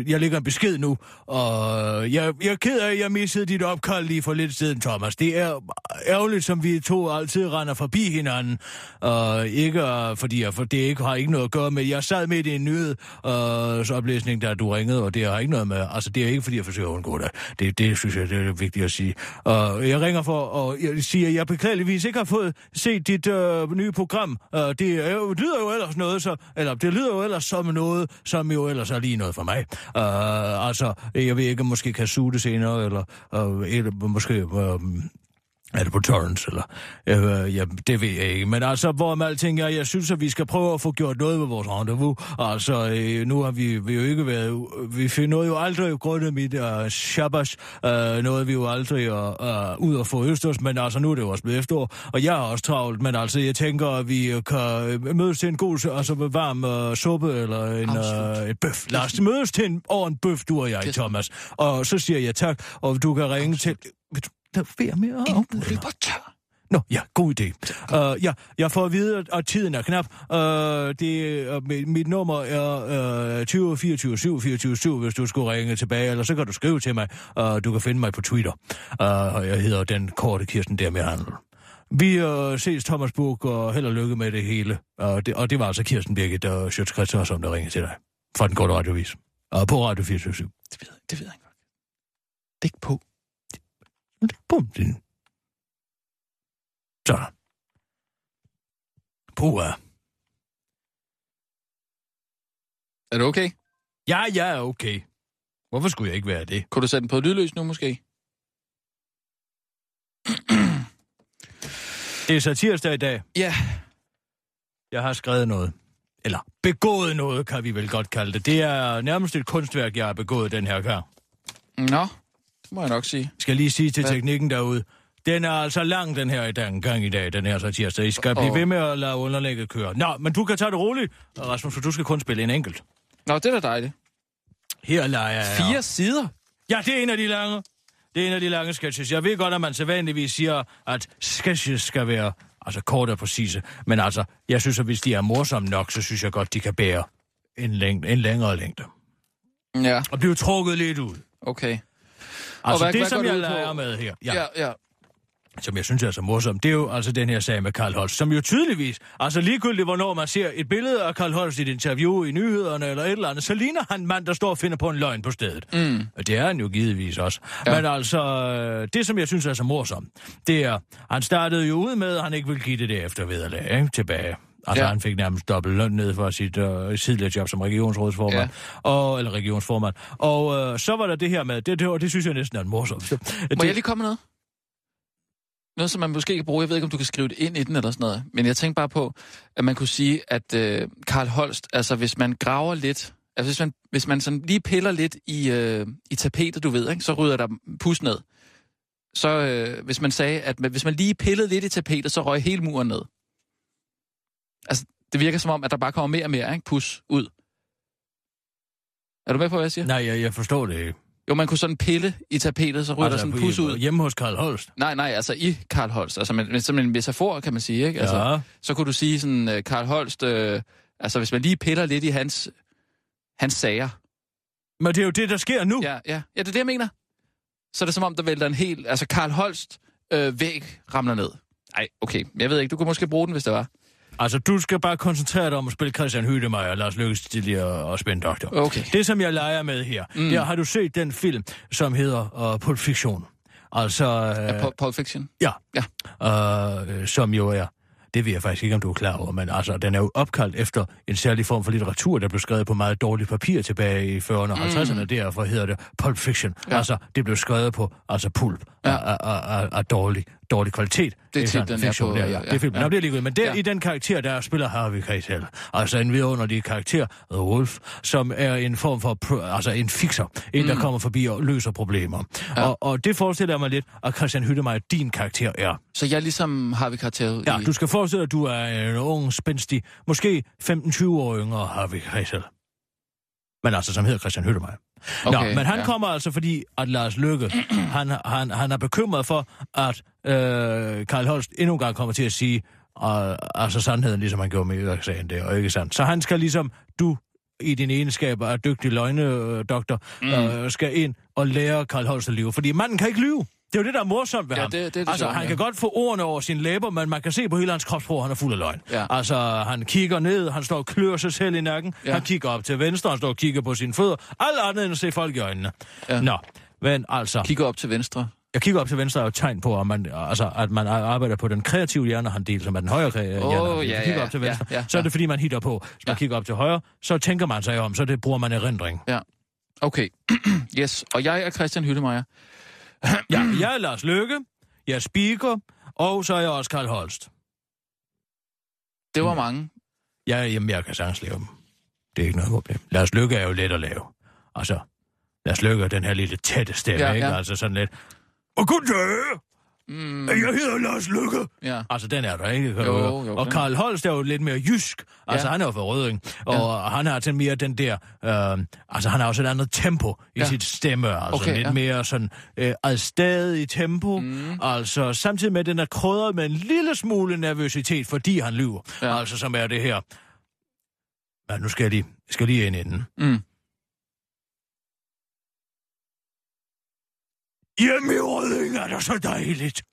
Jeg lægger en besked nu, og jeg, jeg er ked af, at jeg missede dit opkald lige for lidt siden, Thomas. Det er ærgerligt, som vi to altid render forbi hinanden. Og ikke fordi jeg, for det ikke, har ikke noget at gøre med... Jeg sad midt i en nyhed, øh, så oplæsning, da du ringede, og det har ikke noget med... Altså, det er ikke, fordi jeg forsøger at undgå dig. Det, det synes jeg, det er vigtigt at sige. Og jeg ringer for, og jeg siger, at jeg beklageligvis ikke har fået set dit øh, nye program. Øh, det, er, jo- lyder jo ellers noget, så... Eller det lyder jo ellers som noget, som jo ellers er lige noget for mig. Øh, altså, jeg ved ikke, måske kan suge det senere, eller, øh, uh, eller måske... Uh, er det på Torrance, eller? Øh, ja, det ved jeg ikke. Men altså, hvor med alting er, jeg synes, at vi skal prøve at få gjort noget med vores rendezvous. Altså, øh, nu har vi, vi jo ikke været... Vi finder jo aldrig grundet mit uh, Shabbos. Uh, noget vi jo aldrig uh, uh, ud at få Østers, men altså, nu er det jo også blevet efterår. Og jeg er også travlt, men altså, jeg tænker, at vi øh, kan øh, mødes til en god, altså varm uh, suppe, eller en, uh, et bøf. Lad os mødes til en, over en bøf, du og jeg, Thomas. Og så siger jeg tak, og du kan ringe til... Lade være med at afbryde mig? Nå, ja, god idé. Uh, ja, jeg får at vide, at- tiden er knap. Uh, det, uh, mit, mit nummer er uh, 20 24 7 24 7, hvis du skulle ringe tilbage, eller så kan du skrive til mig. Uh, du kan finde mig på Twitter. Uh, og jeg hedder den korte Kirsten der med handel. Vi øh, ses, Thomas Buk, og held og lykke med det hele. Og det, og det var altså Kirsten Birgit og Sjøtskrets, som der ringede til dig fra den korte radiovis. Og på Radio 24 Det ved, jeg- det ved jeg ikke. Læg på. Bum, din. Sådan. Puha. Er det okay? Ja, ja, er okay. Hvorfor skulle jeg ikke være det? Kunne du sætte den på lydløs nu, måske? Det er så tirsdag i dag. Ja. Jeg har skrevet noget. Eller begået noget, kan vi vel godt kalde det. Det er nærmest et kunstværk, jeg har begået den her gang. Nå, det må jeg nok sige. Skal jeg lige sige til Hvad? teknikken derude. Den er altså lang, den her i dag, en gang i dag, den her så tirsdag. I skal blive Åh. ved med at lade underlægget køre. Nå, men du kan tage det roligt, Rasmus, for du skal kun spille en enkelt. Nå, det er da dejligt. Her leger jeg. Fire sider? Ja, det er en af de lange. Det er en af de lange sketches. Jeg ved godt, at man sædvanligvis siger, at sketches skal være altså kort og præcise. Men altså, jeg synes, at hvis de er morsomme nok, så synes jeg godt, de kan bære en, længde, en længere længde. Ja, Og blive trukket lidt ud. okay. Altså, hvad- det, hvad som jeg leger med her, ja, Ja, ja. som jeg synes er så morsomt, det er jo altså den her sag med Karl Holst, som jo tydeligvis, altså ligegyldigt hvornår man ser et billede af Karl Holst i et interview i nyhederne eller et eller andet, så ligner han en mand, der står og finder på en løgn på stedet. Mm. Og det er han jo givetvis også. Ja. Men altså, det som jeg synes er så morsomt, det er, han startede jo ud med, at han ikke ville give det der efter vederlag, ikke? Tilbage. Altså, ja. Han fik nærmest dobbelt løn ned for sit øh, tidligere job som regionsrådsformand. Ja. Og, eller regionsformand. Og øh, så var der det her med, det, det, det synes jeg næsten er morsomt. Må det, jeg lige komme med noget? Noget, som man måske kan bruge. Jeg ved ikke, om du kan skrive det ind i den eller sådan noget. Men jeg tænker bare på, at man kunne sige, at øh, Karl Holst, altså hvis man graver lidt, altså hvis man, hvis man sådan lige piller lidt i, øh, i tapetet, du ved, ikke, så rydder der pus ned. Så øh, hvis man sagde, at man, hvis man lige pillede lidt i tapetet, så røg hele muren ned. Altså, det virker som om, at der bare kommer mere og mere, ikke? Pus ud. Er du med på, hvad jeg siger? Nej, jeg, jeg forstår det ikke. Jo, man kunne sådan pille i tapetet, så ryger altså, der sådan på- pus ud. Hjemme hos Karl Holst. Nej, nej, altså i Karl Holst. Altså men, som en metafor, kan man sige, ikke? Altså, Ja. Så kunne du sige sådan, uh, Karl Holst, uh, altså hvis man lige piller lidt i hans, hans sager. Men det er jo det, der sker nu. Ja, ja, ja, det er det, jeg mener. Så er det som om, der vælter en helt, altså Karl Holst øh, væg ramler ned. Nej, okay, jeg ved ikke, du kunne måske bruge den, hvis det var. Altså, du skal bare koncentrere dig om at spille Christian Hydemeyer og Lars Lykkes tidligere og spændoktor. Okay. Det, som jeg leger med her, mm. der har du set den film, som hedder uh, Pulp Fiction. Altså, Uh, uh, Pul- Pulp Fiction. ja, Ja. uh, som jo er, det ved jeg faktisk ikke, om du er klar over, men altså, den er jo opkaldt efter en særlig form for litteratur, der blev skrevet på meget dårligt papir tilbage i 40'erne og 50'erne, mm. derfor hedder det Pulp Fiction. Ja. Ja. Altså, det blev skrevet på, altså pulp, ja. Ja. af, af, af, af dårlig, dårlig kvalitet. Det er ja, fiktion på, der, ja. ja, Det er filmen. ja. Nå, det er ligegyldigt. Men der, Ja. i den karakter, der spiller Harvey Keitel. Altså en vidunderlig karakter, The Wolf, som er en form for, altså en fixer. En, der kommer forbi og løser problemer. Mm. Ja. Og, og det forestiller mig lidt, at Christian Hyttemeyer, din karakter er. Så jeg ligesom Harvey Keitel Ja, i... du skal forestille dig, at du er en ung, spændstig, måske 15-20 år yngre Harvey Keitel. Men altså, som hedder Christian Hyttemeyer. Okay, Nå, men han ja. kommer altså, fordi at Lars Lykke, han, han, han er bekymret for, at øh, Karl Holst endnu en gang kommer til at sige, øh, altså sandheden, ligesom han gjorde med Irak-sagen der, og ikke sandt. Så han skal ligesom, du i din egenskaber af dygtig løgnedoktor, mm. øh, skal ind og lære Karl Holst at lyve. Fordi manden kan ikke lyve. Det er jo det, der er morsomt ved Ja, ham. det- det det altså, sjove, han ja. kan godt få ordene over sine læber, men man kan se på hele hans kropsprog, han er fuld af løgn. Ja. Altså, han kigger ned, han står og klør sig selv i nakken, ja. Ja. han kigger op til venstre, han står og kigger på sine fødder. Alt andet end at se folk i øjnene. Ja. Ja. Nå, men altså, Kigger op til venstre. jeg kigger op til venstre et tegn på, at man, altså, at man arbejder på den kreative hjernehandel, som er den højre kre- hjernehandel. Hvis ja, kigger ja, op til ja, venstre, ja, så er ja. det, fordi man hitter på. Hvis man Ja. kigger op til højre, så tænker man sig om, så det bruger man erindring. Okay, yes. Og jeg er Christian Hyttemeier. Ja, jeg er Lars Løkke, jeg er speaker, og så er jeg også Karl Holst. Det var mange. Jeg, jamen, jeg kan sagtens lave dem. Det er ikke noget problem. Lars Lykke er jo let at lave. Altså, Lars Lykke er den her lille tætte stemme, Ja, ikke? ja. Altså sådan lidt... Og goddag! Mm, Jeg hedder Lars Lykke! ja. Altså, den er der, ikke? Kan Jo, du høre? jo, og Karl Holst er jo lidt mere jysk. Altså, Ja. han er jo fra Røding. Og ja. han har til mere den der... Øh, altså, han har også et andet tempo i Ja. sit stemme. Altså, Okay, lidt ja. mere sådan øh, adstadig tempo. Mm. Altså, samtidig med, at den er krydret med en lille smule nervøsitet, fordi han lyver. Ja. Altså, som er det her... Ja, nu skal jeg lige, jeg skal lige ind i den. Mm. Hjemme i Røding er der så dejligt.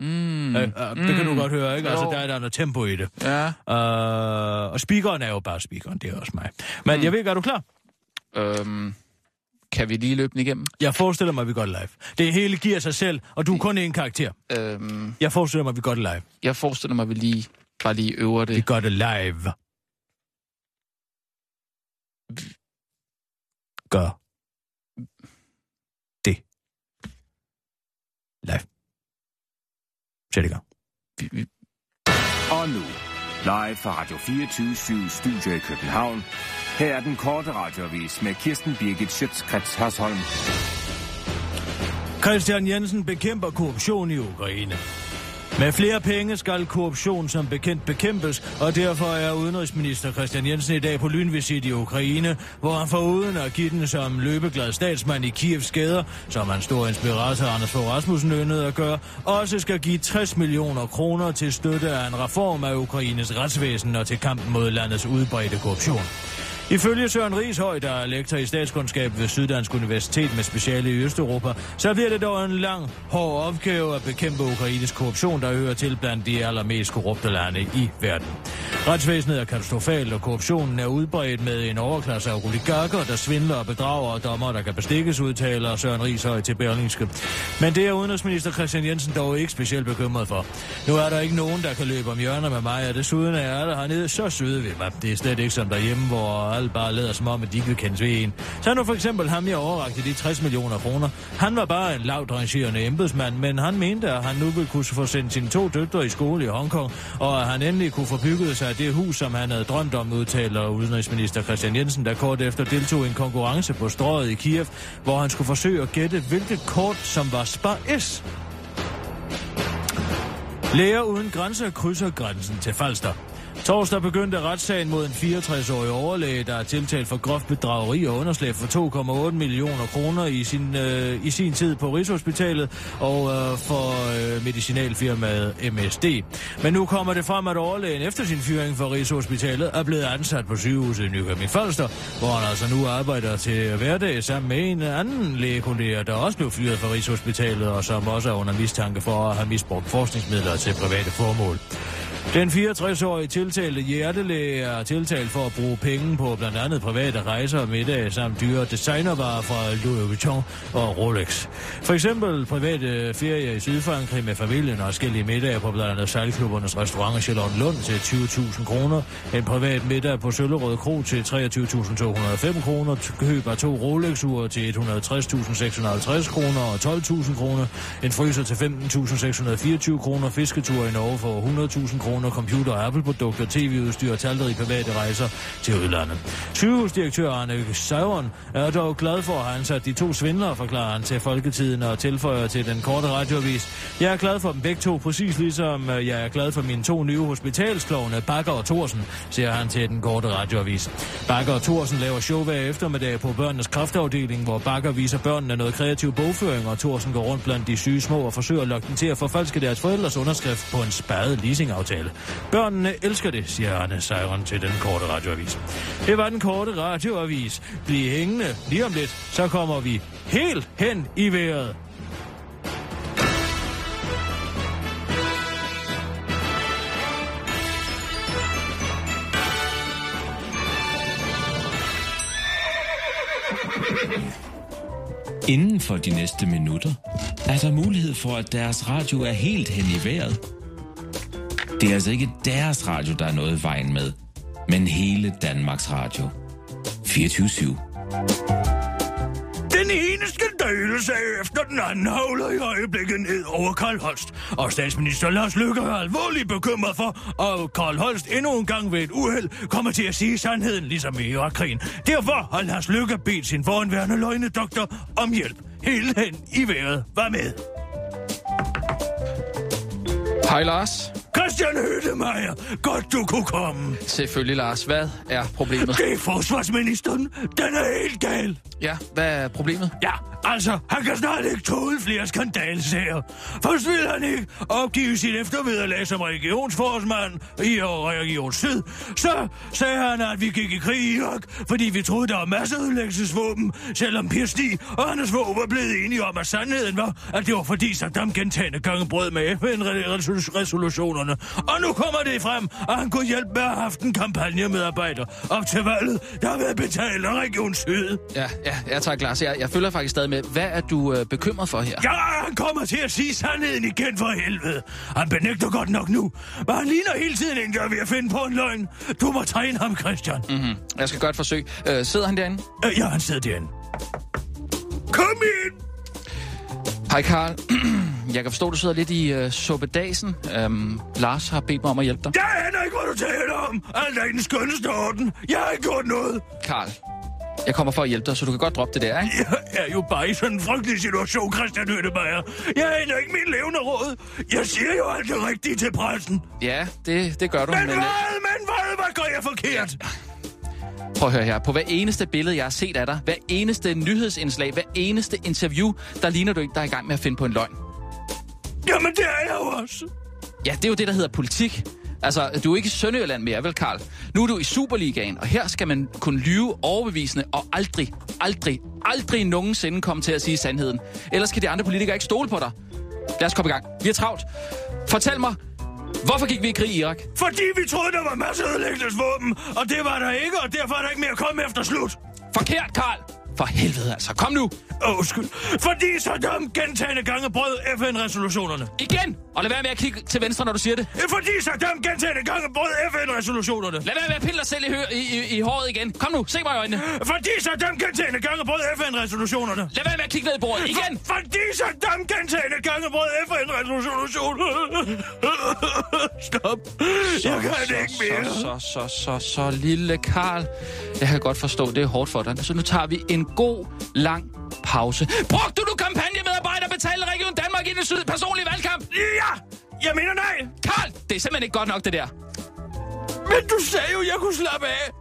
Mm. Øh, øh, det kan du Mm. godt høre, ikke? Altså, der er der noget tempo i det. Ja. Øh, og speakeren er jo bare speakeren, det er også mig. Men mm. jeg ved ikke, er du klar? Øhm, kan vi lige løbe den igennem? Jeg forestiller mig, at vi det live. Det hele giver sig selv, og du er kun én karakter. Øhm, Jeg forestiller mig, at vi det live. jeg forestiller mig, at vi lige, bare lige øver Vi det. gør det live. Gør det. Live. Sæt i gang. Vi, vi, Og nu, live fra Radio 24 Studio i København. Her er den korte radiovis med Kirsten Birgit Schøtzgrads Hasholm. Christian Jensen bekæmper korruption i Ukraine. Med flere penge skal korruption som bekendt bekæmpes, og derfor er udenrigsminister Christian Jensen i dag på lynvisit i Ukraine, hvor han foruden at give den som løbeglad statsmand i Kievs gader, som han stor inspirator Anders Fogh Rasmussen yndede at gøre, også skal give 60 millioner kroner til støtte af en reform af Ukraines retsvæsen og til kampen mod landets udbredte korruption. Ifølge Søren Rishøj, der er lektor i statskundskab ved Syddansk Universitet med speciale i Østeuropa, så bliver det dog en lang, hård opgave at bekæmpe Ukraines korruption, der hører til blandt de allermest korrupte lande i verden. Retsvæsenet er katastrofalt, og korruptionen er udbredt med en overklasse af oligarker, der svindler og bedrager og dommer, der kan bestikkes, udtaler Søren Rishøj til Berlingske. Men det er udenrigsminister Christian Jensen dog ikke specielt bekymret for. Nu er der ikke nogen, der kan løbe om hjørner med mig, og desuden er alle hernede så søde ved mig. Det er slet ikke som derhjemme, hvor alle bare lader som om, at de ikke kendes ved en. Så nu for eksempel ham, jeg overrakte de 60 millioner kroner. Han var bare en lavt rangerende embedsmand, men han mente, at han nu ville kunne få sendt sine to døtre i skole i Hongkong, og at han endelig kunne få bygget sig det hus, som han havde drømt om, udtaler udenrigsminister Christian Jensen, der kort efter deltog i en konkurrence på strøget i Kiev, hvor han skulle forsøge at gætte, hvilket kort som var Spar S. Læger uden grænser krydser grænsen til Falster. Torsdag begyndte retssagen mod en 64-årig overlæge, der er tiltalt for groft bedrageri og underslæb for 2,8 millioner kroner i sin, øh, i sin tid på Rigshospitalet og øh, for øh, medicinalfirmaet MSD. Men nu kommer det frem, at overlægen efter sin fyring fra Rigshospitalet er blevet ansat på sygehuset i Nykøbing Falster, hvor han altså nu arbejder til hverdag sammen med en anden lægekollega, der også blev fyret fra Rigshospitalet og som også er under mistanke for at have misbrugt forskningsmidler til private formål. Den 64-årige tiltalte hjertelæge er tiltalt for at bruge penge på blandt andet private rejser og middag samt dyre designervarer fra Louis Vuitton og Rolex. For eksempel private ferier i Sydfrankrig med familien og forskellige middage på blandt andet sejlklubbernes restaurant i Lund til 20.000 kroner. En privat middag på Søllerød Kro til 23.205 kroner. Køb af to Rolex-ure til 160.650 kroner og 12.000 kroner. En fryser til 15.624 kroner. Fisketur i Norge for 100.000 kroner. Computer- Apple-produkter, tv-udstyr og talrige private rejser til udlandet. Sygehusdirektør Arne Søvren er dog glad for at have ansat de to svindlere, forklarer han til Folketiden og tilføjer til den korte radioavis. Jeg er glad for dem begge to, præcis ligesom øh, jeg er glad for mine to nye hospitalsklovne, Bakker og Thorsen, siger han til den korte radioavis. Bakker og Thorsen laver show hver eftermiddag på børnenes kraftafdeling, hvor Bakker viser børnene noget kreativ bogføring, og Thorsen går rundt blandt de syge små og forsøger at lokke dem til at forfalske deres forældres underskrift på en spadet leasingaftale. Børnene elsker det, siger Arne Sejren til den korte radioavis. Det var den korte radioavis. Bliv hængende. Lige om lidt, så kommer vi helt hen i vejret. Inden for de næste minutter er der mulighed for, at deres radio er helt hen i vejret. Det er altså ikke deres radio, der er noget i vejen med, men hele Danmarks Radio. 24 Den ene skandalesag efter den anden havler i øjeblikket ned over Karl Holst. Og statsminister Lars Løkke er alvorligt bekymret for, at Karl Holst endnu en gang ved et uheld kommer til at sige sandheden, ligesom i Irakkrigen. Derfor har Lars Løkke bedt sin foranværende løgnedoktor om hjælp. Helt hen i vejret var med. Hej Lars. Christian Hødemeyer, godt du kunne komme. Selvfølgelig, Lars. Hvad er problemet? Det er forsvarsministeren. Den er helt gal. Ja, hvad er problemet? Ja, altså, han kan snart ikke tåle flere skandalsager. Først ville han ikke opgive sit eftervederlag som regionsforsmand i Region Syd. Så sagde han, at vi gik i krig i Irak, fordi vi troede, der var masser af ødelæggelsesvåben, selvom Per Stig og Anders Fogh var blevet enige om, at sandheden var, at det var fordi Saddam gentagende gange brød med FN-resolutionerne. Og nu kommer det frem, at han kunne hjælpe med at have haft en kampagnemedarbejder op til valget, der har været betalt af Region Syd. Ja, ja, ja tak, Lars. Jeg, jeg følger faktisk stadig med. Hvad er du øh, bekymret for her? Ja, han kommer til at sige sandheden igen for helvede. Han benægter godt nok nu, men han ligner hele tiden en, der er ved at finde på en løgn. Du må træne ham, Christian. Mm-hmm. Jeg skal gøre et forsøg. Øh, sidder han derinde? Øh, ja, han sidder derinde. Kom ind! Hej, Karl. Jeg kan forstå, du sidder lidt i uh, suppedasen. Um, Lars har bedt mig om at hjælpe dig. Jeg aner ikke, hvad du taler om. Alt er i den skønneste orden. Jeg har ikke gjort noget. Karl, jeg kommer for at hjælpe dig, så du kan godt droppe det der, ikke? Jeg er jo bare i sådan en frygtelig situation, Christian Hønemeyer. Jeg aner ikke min levende råd. Jeg siger jo alt det rigtige til pressen. Ja, det, det gør du. Men, men hvad? Men hvad? Hvad gør jeg forkert? Prøv at høre her. På hver eneste billede, jeg har set af dig, hver eneste nyhedsindslag, hver eneste interview, der ligner du ikke, der er i gang med at finde på en løgn. Jamen, det er jeg jo også. Ja, det er jo det, der hedder politik. Altså, du er ikke i Sønderjylland mere, vel, Karl? Nu er du i Superligaen, og her skal man kunne lyve overbevisende og aldrig, aldrig, aldrig nogensinde komme til at sige sandheden. Ellers kan de andre politikere ikke stole på dig. Lad os komme i gang. Vi er travlt. Fortæl mig, hvorfor gik vi i krig i Irak? Fordi vi troede, der var masser af ødelæggelsesvåben, og det var der ikke, og derfor er der ikke mere at komme efter slut. Forkert, Karl! For helvede altså, kom nu! Åh, oh, skyld. Fordi Saddam gentagende gange brød FN-resolutionerne. Igen! Og lad være med at kigge til venstre, når du siger det. Fordi Saddam gentagende gange brød FN-resolutionerne. Lad være med at pille dig selv i, hø- i, i, i håret igen. Kom nu, se mig i øjnene. Fordi Saddam gentagende gange brød FN-resolutionerne. Lad være med at kigge ned i bordet igen. For, fordi Saddam gentagende gange brød FN-resolutionerne. Stop. Jeg kan så, ikke mere. Så, så, så, så, så, lille Karl. Jeg kan godt forstå, det er hårdt for dig. Så nu tager vi en god, lang pause. Brugte du kampagnemedarbejder betalt Region Danmark i den syd personlige valgkamp? Ja! Jeg mener nej! Karl, det er simpelthen ikke godt nok, det der. Men du sagde jo, jeg kunne slappe af.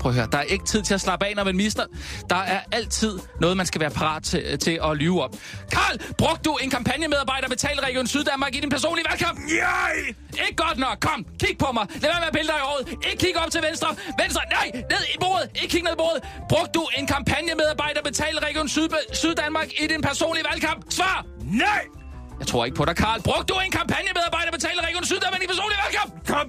Prøv at høre, der er ikke tid til at slappe af, når man mister. Der er altid noget, man skal være parat til, til at lyve op. Karl, brugte du en kampagnemedarbejder betalt Region Syddanmark i din personlige valgkamp? Nej! Ikke godt nok. Kom, kig på mig. Lad være med at pille dig i håret. Ikke kig op til venstre. Venstre, nej, ned i bordet. Ikke kig ned i bordet. Brugte du en kampagnemedarbejder betalt Region Syd Syddanmark i din personlige valgkamp? Svar! Nej! Jeg tror ikke på dig, Karl. Brugte du en kampagnemedarbejder betalt Region Syddanmark i din personlige valgkamp? Kom,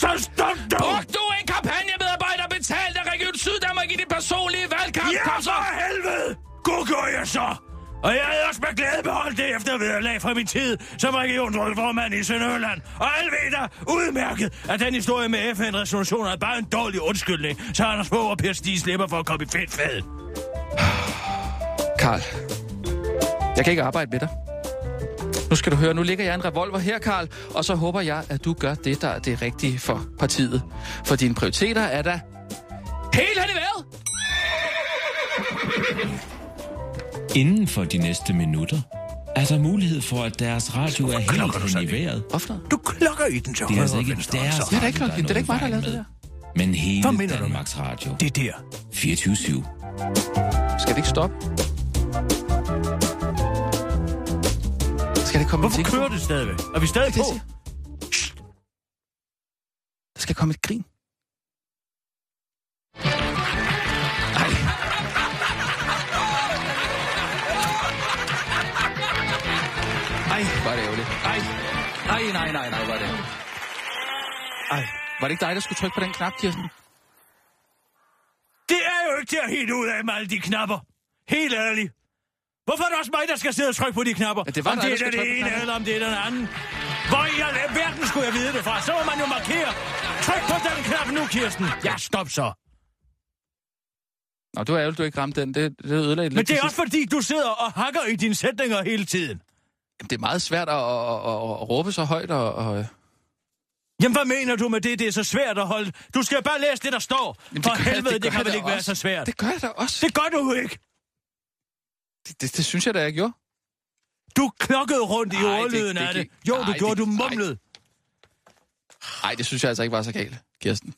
så stop dog! Brugte du en kampagnemedarbejder betalt af Region Syddanmark i din personlige valgkamp? Ja, Kom så! for helvede! God gør jeg så! Og jeg havde også med glæde beholdt det eftervederlag fra min tid som regionsrådsformand i Sønderjylland. Og alle ved da udmærket, at den historie med FN-resolutioner er bare en dårlig undskyldning, så Anders Fogh og Per Stig slipper for at komme i fedt fad. Karl, jeg kan ikke arbejde med dig. Nu skal du høre, nu ligger jeg en revolver her, Karl, og så håber jeg, at du gør det, der er det rigtige for partiet. For dine prioriteter er da helt hen i vejret. Inden for de næste minutter er der mulighed for, at deres radio er helt hen i vejret. Hvorfor? Du klokker i den til Det er altså ikke deres er ikke radio. Det er ikke mig, der lavet det med, Men hele Hvad mener du? Danmarks Radio. Det er der. 24-7. Skal det ikke stoppe? Skal det komme Hvorfor kører det stadigvæk? Er vi stadig på? Der skal komme et grin. Nej, nej, var det. Ej, var det ikke dig, der skulle trykke på den knap, Kirsten? Det er jo ikke til at helt ud af med alle de knapper. Helt ærligt. Hvorfor er det også mig, der skal sidde og trykke på de knapper? Ja, det var om dig, det er på ene, eller om det er den anden. Hvor i alverden skulle jeg vide det fra? Så må man jo markere. Tryk på den knap nu, Kirsten. Ja, stop så. Nå, du er ærgerligt, du ikke ramte den. Det, det ødelagde lidt Men det er også fordi, du sidder og hakker i dine sætninger hele tiden. Det er meget svært at, at, at, at råbe så højt og... og Jamen, hvad mener du med det? Det er så svært at holde... Du skal bare læse det, der står. Jamen, For det jeg- helvede, det det, gør kan jeg vel ikke være også. så svært. det gør jeg da også. Det gør du ikke. Det, det, det synes jeg da, jeg gjorde. Du klokkede rundt i Nej, det- ordlyden det af det. Jo, Nej, du gjorde, det- du nej. mumlede. Nej, det synes jeg altså ikke var så galt, Kirsten.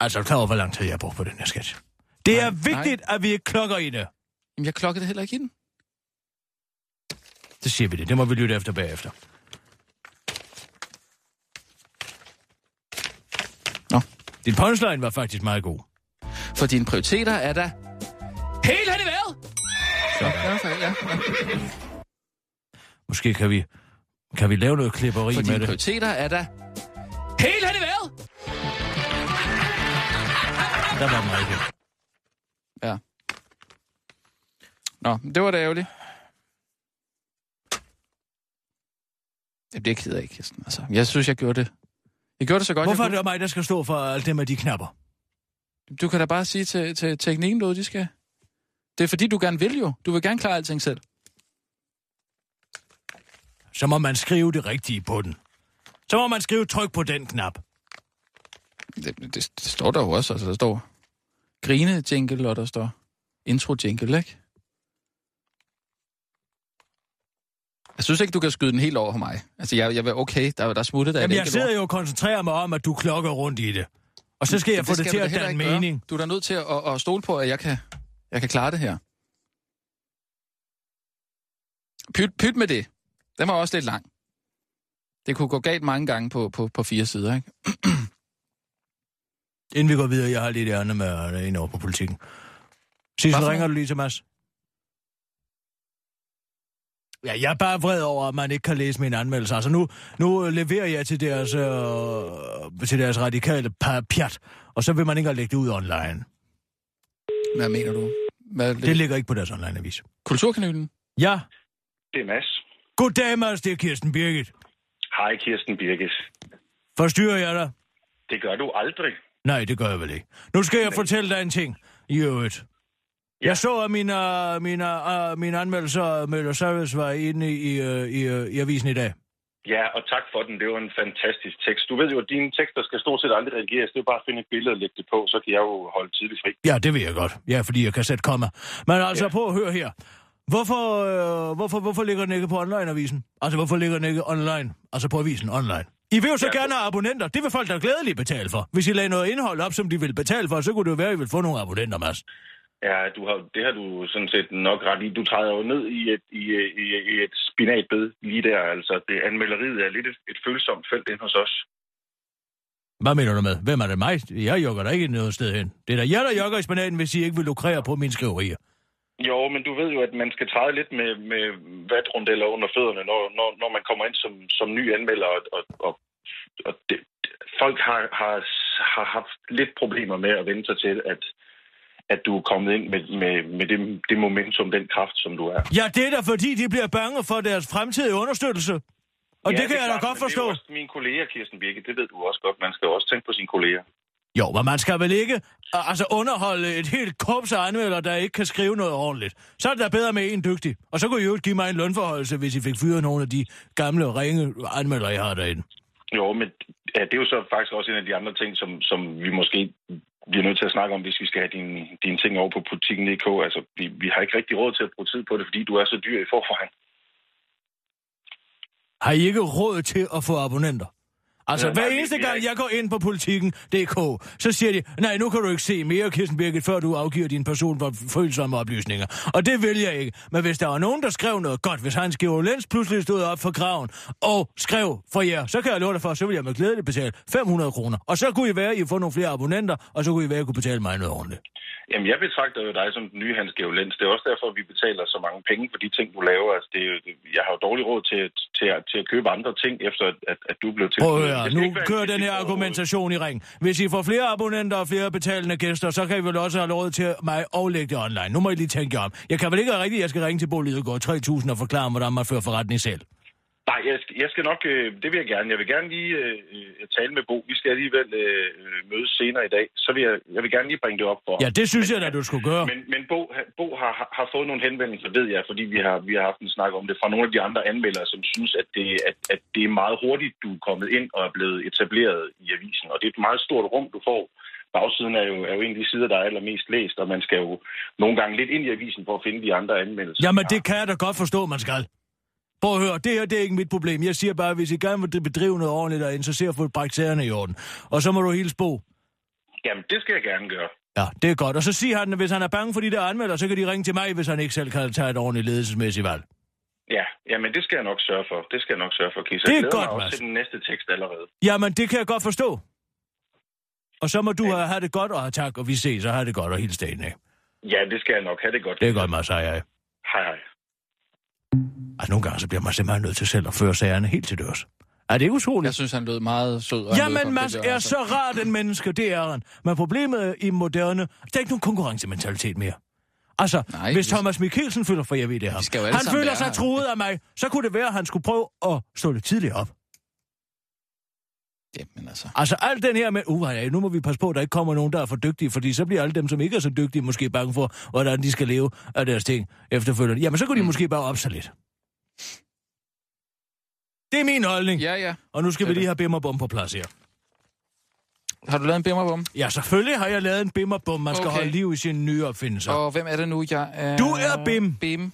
Altså, er du klar over, hvor lang tid jeg har brugt på den her sketch? Det er Nej, vigtigt, at vi ikke klokker i det. Jamen, jeg klokkede heller ikke i den. Så siger vi det. Det må vi lytte efter bagefter. Nå. Din punchline var faktisk meget god. For dine prioriteter er der helt hen i vejret. Ja, ja, ja. Måske kan vi, kan vi lave noget klipperi For med dine det. prioriteter er der helt hen i vejret. Der var den. Ja. Nå, det var da ærgerligt. Det keder jeg ikke, Kirsten. Altså, jeg synes, jeg gjorde det. Jeg gjorde det så godt, Hvorfor er jeg det mig, der skal stå for alt det med de knapper? kunne. Du kan da bare sige til, til teknikken, noget de skal. Det er fordi, du gerne vil jo. Du vil gerne klare alting selv. Så må man skrive det rigtige på den. Så må man skrive tryk på den knap. Det, det, det står der jo også. Altså, der står grine jingle, og der står intro jingle, ikke? Jeg synes ikke, du kan skyde den helt over på mig. Altså, jeg, jeg vil okay, der, der er smuttet der Jamen, jeg sidder ord. jo og koncentrerer mig om, at du klokker rundt i det. Og så skal jeg få det, skal til at danne gøre. mening. Du er da nødt til at, at, stole på, at jeg kan, jeg kan klare det her. Pyt, pyt med det. Den var også lidt lang. Det kunne gå galt mange gange på, på, på fire sider, ikke? Inden vi går videre, jeg har lidt ærne med en over på politikken. Hvorfor? ringer du lige til Mads? Ja, jeg er bare vred over, at man ikke kan læse mine anmeldelser. Altså nu, nu leverer jeg til deres, øh, til deres radikale pjat, og så vil man ikke lægge det ud online. Hvad mener du? Hvad, Det ligger ikke på deres online-avis. Kulturkanylen? Ja, Det er Mads. goddag Mads, det er Kirsten Birgit. Hej, Kirsten Birgit. Forstyrrer jeg dig? Det gør du aldrig. Nej, det gør jeg vel ikke. Nu skal jeg fortælle dig en ting, i øvrigt. Jeg så, at mine, mine, uh, mine anmeldelser med Los Service var inde i, uh, i, uh, i avisen i dag. Ja, og tak for den. Det var en fantastisk tekst. Du ved jo, at dine tekster skal stort set aldrig reageres. Det er bare at finde et billede og lægge det på, så kan jeg jo holde tidligt fri. Ja, det ved jeg godt. Ja, fordi jeg kan sætte komma. Men altså, Ja. ja. prøv at høre her. Hvorfor, øh, hvorfor, hvorfor ligger den ikke på online-avisen? Altså, hvorfor ligger den ikke online? Altså på avisen online? I vil jo så Ja, gerne have abonnenter. Det vil folk da glædeligt betale for. Hvis I lagde noget indhold op, som de vil betale for, så kunne det jo være, at I vil få nogle abonnenter, Mads. Ja, du har, det har du sådan set nok ret i. Du træder jo ned i et, i, i, i et spinatbed lige der. Altså, det anmelderiet er lidt et, et følsomt felt ind hos os. Hvad mener du med? Hvem er det mig? Jeg jogger der ikke noget sted hen. Det er da jeg, der jogger i spinaten, hvis I ikke vil lukrere på mine skriverier. Jo, men du ved jo, at man skal træde lidt med, med vatrundeller under fødderne, når, når, når man kommer ind som, som ny anmelder. Og, og, og, og det, folk har, har, har haft lidt problemer med at vende sig til, at, at du er kommet ind med, med, med det, det momentum, den kraft, som du er. Ja, det er da fordi, de bliver bange for deres fremtidige understøttelse. Og ja, det kan er jeg da klart, godt men forstå. Det er også mine kolleger, Kirsten Birke. Det ved du også godt. Man skal også tænke på sine kolleger. Jo, men man skal vel ikke altså underholde et helt korps af anmeldere, der ikke kan skrive noget ordentligt. Så er det da bedre med en dygtig. Og så kunne I jo give mig en lønforholdelse, hvis I fik fyret nogle af de gamle, ringe anmeldere, jeg har derinde. Jo, men ja, det er jo så faktisk også en af de andre ting, som, som vi måske bliver nødt til at snakke om, hvis vi skal have dine, dine ting over på butikken.dk. Altså, vi, vi har ikke rigtig råd til at bruge tid på det, fordi du er så dyr i forvejen. Har I ikke råd til at få abonnenter? Altså, Ja, hver nej, eneste gang jeg går ind på politikken.dk, så siger de, nej, nu kan du ikke se mere, Kirsten Birgit, før du afgiver dine personfølsomme oplysninger. Og det vil jeg ikke. Men hvis der var nogen, der skrev noget godt, hvis Hans Georg Lenz pludselig stod op for graven og skrev for jer, så kan jeg love dig for, så vil jeg med glæde betale 500 kroner. Og så kunne I være, at I får nogle flere abonnenter, og så kunne I være, at I kunne betale mig noget ordentligt. Jamen, jeg betragter jo dig som den nye Hans Georg Lenz. Det er også derfor, vi betaler så mange penge for de ting, du laver. Altså, det er, jo- jeg har jo dårlig råd til, til, at, til at købe andre ting, efter at, at du blev til. Prøv at høre, nu kører den her argumentation i ring. Hvis I får flere abonnenter og flere betalende gæster, så kan I vel også have lov til mig at lægge det online. Nu må I lige tænke jer om. Jeg kan vel ikke rigtigt, at jeg skal ringe til Bo Lidegaard 3000 og forklare, hvordan man fører forretning selv. Nej, jeg skal, jeg skal nok, øh, det vil jeg gerne. Jeg vil gerne lige øh, øh, tale med Bo. Vi skal alligevel øh, øh, mødes senere i dag, så vil jeg, jeg vil gerne lige bringe det op for. Ja, det synes jeg da, du skulle gøre. Men, men Bo, Bo har, har fået nogle henvendelser, ved jeg, fordi vi har, vi har haft en snak om det fra nogle af de andre anmeldere, som synes, at det, at, at det er meget hurtigt, du er kommet ind og er blevet etableret i avisen. Og det er et meget stort rum, du får. Bagsiden er jo, er jo en af de sider, der er allermest læst, og man skal jo nogle gange lidt ind i avisen for at finde de andre anmeldelser. Jamen, det kan jeg da godt forstå, man skal. Prøv at høre, det her det er ikke mit problem. Jeg siger bare, hvis I gerne vil bedrive noget ordentligt derinde, så ser få bragt sagerne i orden. Og så må du hilse Bo. Jamen, det skal jeg gerne gøre. Ja, det er godt. Og så siger han, at hvis han er bange for de der anmelder, så kan de ringe til mig, hvis han ikke selv kan tage et ordentligt ledelsesmæssigt valg. Ja, jamen det skal jeg nok sørge for. Det skal jeg nok sørge for, Kis. Det er godt, mig til den næste tekst allerede. Jamen, det kan jeg godt forstå. Og så må du have, have det godt, og tak, og vi ses, og have det godt, og hilse dagen af. Ja, det skal jeg nok. Ha' det godt. Det er godt, Mads, hej, hej. Hej, hej. Altså, nogle gange så bliver man simpelthen nødt til selv at føre sagerne helt til dørs. Er det utroligt? Jeg synes, han lød meget sød. og Jamen, Mads er altså. så rar den menneske, det er han. Men problemet i moderne, der er ikke nogen konkurrencementalitet mere. Altså, Nej, hvis vi- Thomas Mikkelsen føler for, jeg ved det her. Han føler sig truet af mig, så kunne det være, at han skulle prøve at stå lidt tidligere op. Jamen altså. Altså alt den her med, uh, ja, nu må vi passe på, at der ikke kommer nogen, der er for dygtige, fordi så bliver alle dem, som ikke er så dygtige, måske bange for, hvordan de skal leve af deres ting efterfølgende. Jamen, så kunne de måske bare op sig lidt. Det er min holdning. Ja, ja. Og nu skal Det vi lige have bimmerbom på plads her. Har du lavet en bimmerbom? Ja, selvfølgelig har jeg lavet en bimmerbom. Man skal Okay. holde liv i sine nye opfindelser. Og hvem er det nu, jeg er? Du er Bim. Bim.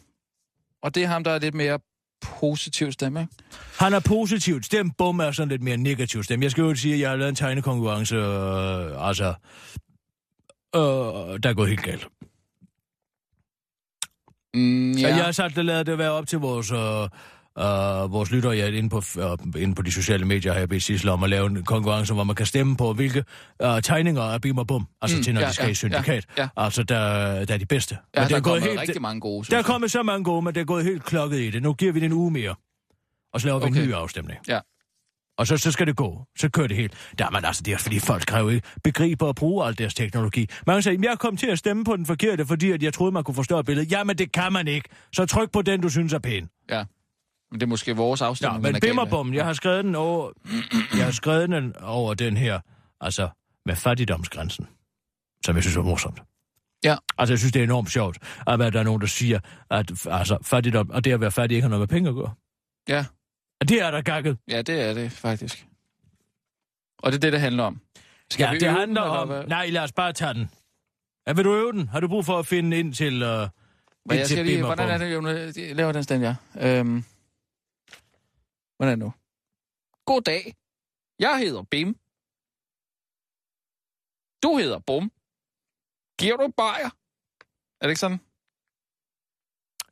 Og det er ham, der er lidt mere positiv stemme, ikke? Han er positivt stemt, Bum er sådan lidt mere negativt stemt. Jeg skal jo sige, at jeg har lavet en tegnekonkurrence, øh, altså, øh, der er gået helt galt. Mm, Ja. ja. Jeg har sagt, at lader det være op til vores, øh, øh, vores lyttere ja, inde, på, øh, inde på de sociale medier, har jeg bedt Sissel om at lave en konkurrence, hvor man kan stemme på, hvilke øh, tegninger af Bim og Bum, altså Mm, til når ja, de skal ja, i syndikat. ja, ja. Altså, der, der er de bedste. Ja, Men der er gået kommet rigtig mange gode, Der er jeg. kommet så mange gode, men det er gået helt klokket i det. Nu giver vi det en uge mere, og så laver vi Okay. en ny afstemning. Ja. Og så, så skal det gå. Så kører det helt. Der, men altså, det er fordi folk kræver ikke begriber at bruge al deres teknologi. Man kan sige, jeg kom til at stemme på den forkerte, fordi at jeg troede, man kunne forstå billedet. Jamen, det kan man ikke. Så tryk på den, du synes er pæn. ja. Men det er måske vores Ja, afstemning, men gal med. bimmerbommen, jeg har skrevet den over, jeg har skrevet den over den her, altså med fattigdomsgrænsen, som jeg synes er morsomt. Ja. Altså, jeg synes, det er enormt sjovt, at der er nogen, der siger, at altså, fattigdom, og det at være fattig ikke har noget med penge at gøre. Ja. Og det er der gakket. Ja, det er det faktisk. Og det er det, det handler om. Skal ja, vi det handler den, om... hvad? Nej, lad os bare tage den. Ja, vil du øve den? Har du brug for at finde ind til... Uh, Men ind jeg til skal lige, hvordan er det, jeg laver den stand, ja. Øhm, hvordan er det nu? God dag. Jeg hedder Bim. Du hedder Bum. Giver du bajer? Er det ikke sådan?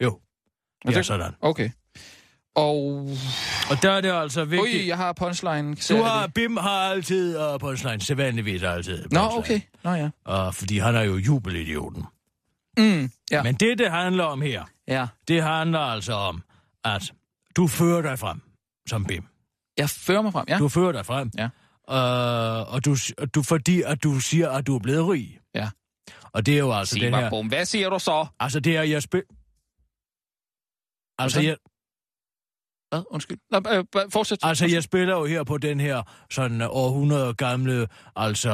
Jo, Er det- sådan. Okay. Og... Og der er det altså vigtigt... Ui, jeg har punchline. Du har, Bim har altid, og punchline, sædvanligvis altid. Nå, punchline. okay. Nå ja. Og fordi han er jo jubelidioten. Mm, ja. Men det, det handler om her, ja. det handler altså om, at du fører dig frem som Bim. Jeg fører mig frem, ja. Du fører dig frem. Ja. Uh, og du, og du, fordi at du siger, at du er blevet rig. Ja. Og det er jo altså Sig mig, her... Bum. Hvad siger du så? Altså det er, jeg spil... Altså, jeg, Hvad? Undskyld. Nå, øh, øh, fortsæt. altså, jeg spiller jo her på den her sådan århundrede gamle altså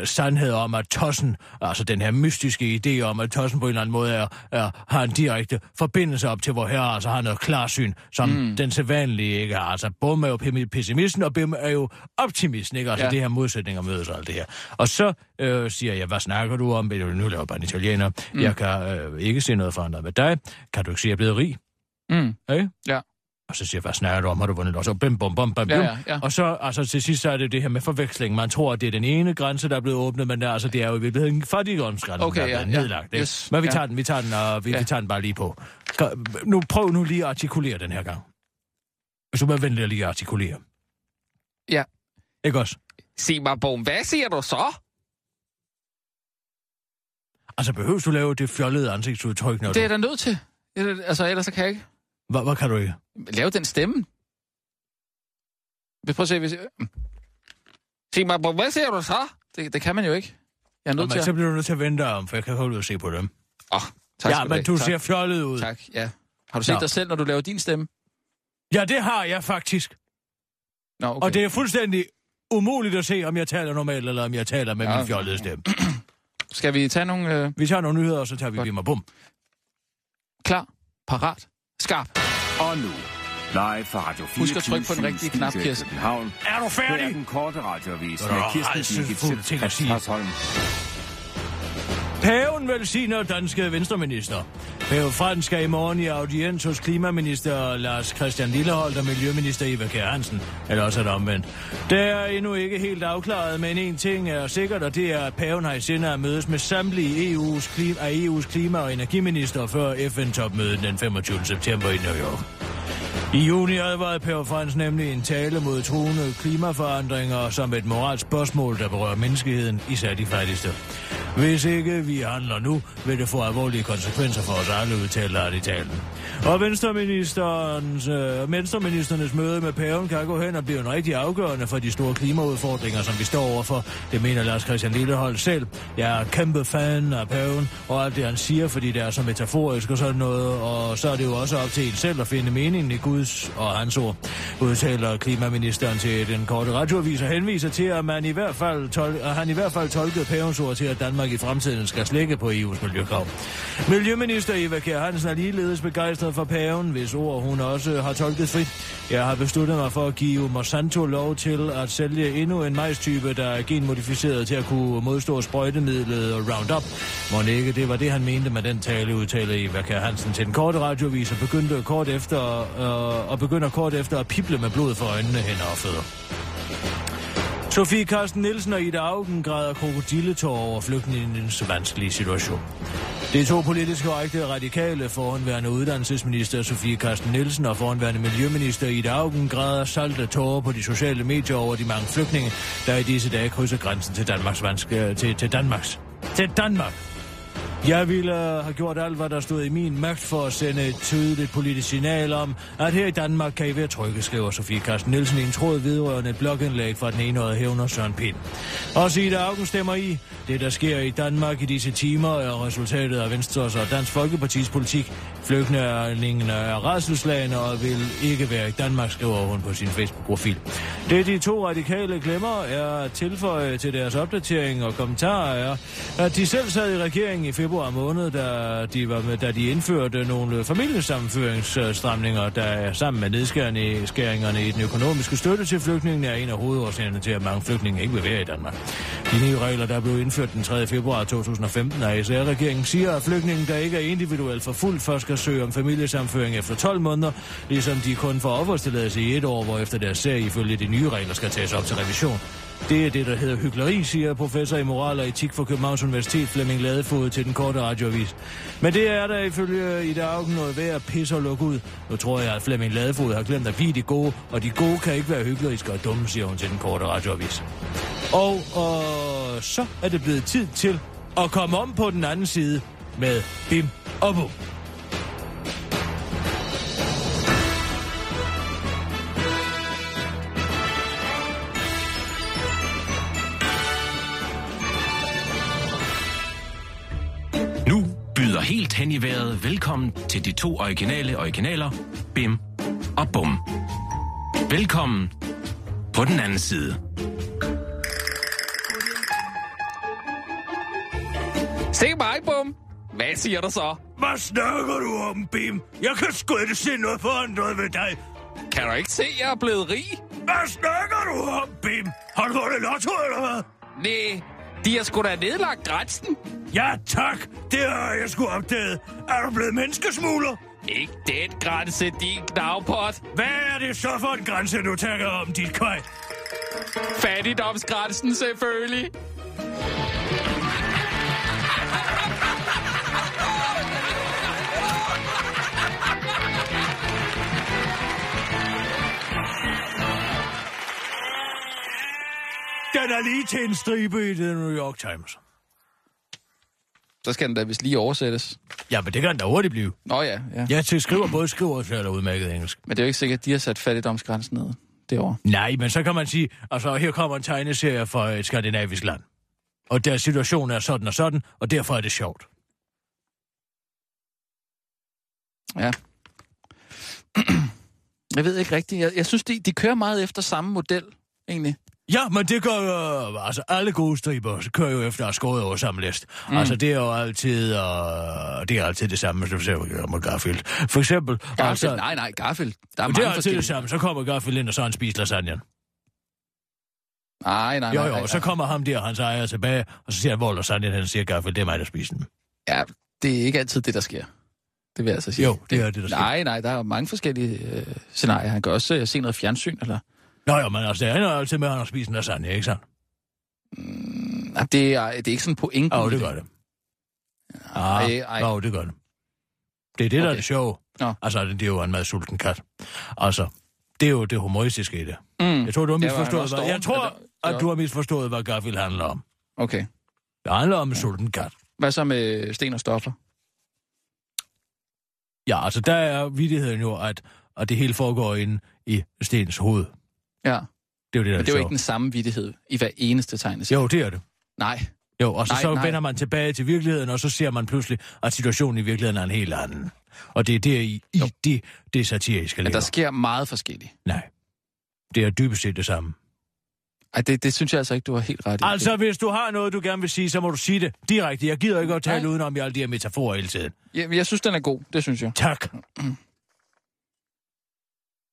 uh, sandhed om, at Tossen, altså den her mystiske idé om, at Tossen på en eller anden måde er, er, har en direkte forbindelse op til vor herre, altså har noget klarsyn, som mm. den sædvanlige ikke har. Altså, Bum er jo pessimisten, og Bim er jo optimisten, ikke? Altså, Ja. det her modsætninger mødes og alt det her. Og så øh, siger jeg, hvad snakker du om? Nu laver jeg bare en italiener. Mm. Jeg kan øh, ikke se noget forandret med dig. Kan du ikke se, at jeg er blevet rig? Mm. Ikke? Ja. Og så siger jeg, hvad snakker du om? Har du vundet også? Bim, bum, bum, bum, Ja, bum. ja, ja. Og så altså, til sidst så er det det her med forveksling. Man tror, at det er den ene grænse, der er blevet åbnet, men der, altså, det er jo i virkeligheden fattigdomsgrænsen, Okay, der er ja, blevet ja. nedlagt. Ikke? Yes, Men vi ja. tager den, vi tager den, og vi, Ja. vi tager den bare lige på. Nu prøv nu lige at artikulere den her gang. Hvis du må venlig lige at artikulere. Ja. Ikke også? Sig mig, Bum. Hvad siger du så? Altså, behøver du lave det fjollede ansigtsudtryk, når Det du... er jeg da nødt til. Altså, ellers så kan jeg ikke Hvad, hvad kan du ikke? lave den stemme. Vi prøver at se, hvis... Sig mig. Hvad siger du så? Det, det kan man jo ikke. Jeg er nødt Jamen, til så at... bliver du nødt til at vente om, for jeg kan holde ud og se på dem. Åh, oh, tak ja, men du tak. ser fjollet ud. Tak, ja. Har du set Nå. dig selv, når du laver din stemme? Ja, det har jeg faktisk. Nå, okay. Og det er fuldstændig umuligt at se, om jeg taler normalt, eller om jeg taler med Ja, min fjollede stemme. Skal vi tage nogle... Øh... Vi tager nogle nyheder, og så tager vi Godt. bim og bum. Klar, parat, skarp. Og nu, live fra Radio 4 Husk at trykke på den rigtige knap, Kirsten. København. Er du Her er færdig? den korte radioavis Nå, med altså, Kirsten Birgit fuld ting at sige. Hasholm. Paven velsigner danske venstreminister. Pave Frans skal i morgen i audiens hos klimaminister Lars Christian Lilleholdt og miljøminister Eva Kjær Hansen. Eller også er det omvendt. Det er endnu ikke helt afklaret, men en ting er sikkert, og det er, at paven har i sinde at mødes med samtlige EU's klima, af EU's klima- og energiminister før FN-topmødet den 25. september i New York. I juni advarede Per Frans nemlig en tale mod truende klimaforandringer som et moralsk spørgsmål, der berører menneskeheden, især de fattigste. Hvis ikke vi handler nu, vil det få alvorlige konsekvenser for os alle, udtaler han i talen. Og Venstreministerens, øh, Venstreministernes møde med paven kan gå hen og blive en rigtig afgørende for de store klimaudfordringer, som vi står overfor. Det mener Lars Christian Lillehold selv. Jeg er kæmpe fan af paven og alt det, han siger, fordi det er så metaforisk og sådan noget. Og så er det jo også op til en selv at finde meningen i Guds og hans ord. Udtaler klimaministeren til den korte radioavis og henviser til, at, man i hvert fald tol- at han i hvert fald tolkede pavens ord til, at Danmark i fremtiden skal slække på EU's miljøkrav. Miljøminister Eva Kjær Hansen er ligeledes begejstret for paven, hvis ord hun også har tolket frit. Jeg har besluttet mig for at give Monsanto lov til at sælge endnu en majstype, der er genmodificeret til at kunne modstå sprøjtemidlet Roundup. Må ikke, det var det, han mente med den tale, udtaler Eva Kjær Hansen til den korte radiovis og begyndte kort efter, øh, og begynder kort efter at pible med blod for øjnene, hænder og fødder. Sofie Carsten Nielsen og Ida Augen græder krokodilletår over flygtningens vanskelige situation. Det er to politisk korrekte radikale foranværende uddannelsesminister Sofie Carsten Nielsen og foranværende miljøminister Ida Augen græder salte tårer på de sociale medier over de mange flygtninge, der i disse dage krydser grænsen til Danmarks vanske, til, til Danmarks. Til Danmark. Jeg ville have gjort alt, hvad der stod i min magt for at sende et tydeligt politisk signal om, at her i Danmark kan I være trygge, skriver Sofie Carsten Nielsen i en tråd vedrørende et blogindlæg fra den enårede hævner Søren Pind. Også Ida Augen stemmer i. Det, der sker i Danmark i disse timer, er resultatet af Venstres og Dansk Folkepartis politik. Flygtningene er redselslagende og vil ikke være i Danmark, skriver hun på sin Facebook-profil. Det, de to radikale glemmer, er at tilføje til deres opdatering og kommentarer, er, at de selv sad i regeringen i februar måned, da de, var med, da de indførte nogle familiesammenføringsstramninger, der sammen med nedskæringerne i den økonomiske støtte til flygtningene, er en af hovedårsagerne til, at mange flygtninge ikke vil være i Danmark. De nye regler, der blev indført den 3. februar 2015 af SR-regeringen, siger, at flygtninge, der ikke er individuelt forfulgt, først skal søge om familiesamføring efter 12 måneder, ligesom de kun får opholdstilladelse i et år, hvor efter deres sag ifølge de nye regler skal tages op til revision. Det er det, der hedder hyggeleri, siger professor i moral og etik for Københavns Universitet Flemming Ladefod til den korte radioavis. Men det er der ifølge i Augen noget værd at pisse og lukke ud. Nu tror jeg, at Flemming Ladefod har glemt at blive de gode, og de gode kan ikke være hyggeliske og dumme, siger hun til den korte radioavis. Og, og så er det blevet tid til at komme om på den anden side med Bim og Bum. Helt hen i vejret velkommen til de to originale originaler, Bim og Bum. Velkommen på den anden side. Se mig, Bum. Hvad siger du så? Hvad snakker du om, Bim? Jeg kan sgu ikke se noget forandret ved dig. Kan du ikke se, at jeg er blevet rig? Hvad snakker du om, Bim? Har du vundet lotto, eller hvad? Nej, de har sgu da nedlagt grænsen. Ja, tak. Det har jeg sgu opdaget. Er du blevet menneskesmugler? Ikke den grænse, din knavpot. Hvad er det så for en grænse, du tager om, dit køj? Fattigdomsgrænsen selvfølgelig. Den er lige til en stribe i The New York Times. Så skal den da vist lige oversættes. Ja, men det kan den da hurtigt blive. Nå ja, ja. Jeg til skriver både skriver og taler udmærket engelsk. Men det er jo ikke sikkert, at de har sat fattigdomsgrænsen ned derovre. Nej, men så kan man sige, altså her kommer en tegneserie fra et skandinavisk land. Og deres situation er sådan og sådan, og derfor er det sjovt. Ja. Jeg ved ikke rigtigt. Jeg, jeg synes, de, de kører meget efter samme model, egentlig. Ja, men det gør jo... Altså, alle gode striber kører jo efter at skåret over samme list. Mm. Altså, det er jo altid... Uh, det er altid det samme, hvis du ser med Garfield. For eksempel... Garfield? Altså, nej, nej, Garfield. Der er det mange er altid det samme. Så kommer Garfield ind, og så han spist lasagne. Nej, nej, Jo, nej. jo, nej, og så kommer ham der, hans ejer, tilbage, og så siger han, hvor sandheden, han siger, Gaffel, det er mig, der spiser den. Ja, det er ikke altid det, der sker. Det vil jeg altså sige. Jo, det er det, der sker. Nej, nej, der er jo mange forskellige øh, scenarier. Han kan også øh, se noget fjernsyn, eller... Nå jo, men altså, det ender altid med, at han en lasagne, ikke sandt? Nej, det er, det er ikke sådan pointen. Jo, det gør det. Ej, Ah, ej. Jo, det gør det. Det er det, der er Okay. det sjove. Nå. Altså, det er jo en meget sulten kat. Altså, det er jo det humoristiske i det. Mm. Jeg tror, du har misforstået, hvad... Jeg tror, Ja, at du har misforstået, hvad Garfield handler om. Okay. Det handler om en sulten kat. Hvad så med sten og stoffer? Ja, altså, der er vidigheden jo, at, at det hele foregår inde i Stens hoved. Ja, Det er jo det, der men det er jo ikke den samme vittighed i hver eneste tegneserie. Jo, det er det. Nej. Jo, og så, Nej, så nej. vender man tilbage til virkeligheden, og så ser man pludselig, at situationen i virkeligheden er en helt anden. Og det er der i, i det, det satiriske Men ligger. der sker meget forskelligt. Nej. Det er dybest set det samme. Ej, det, det synes jeg altså ikke, du har helt ret i. Altså, hvis du har noget, du gerne vil sige, så må du sige det direkte. Jeg gider ikke at tale Nej. udenom i alle de her metaforer hele tiden. Jeg, jeg synes, den er god. Det synes jeg. Tak.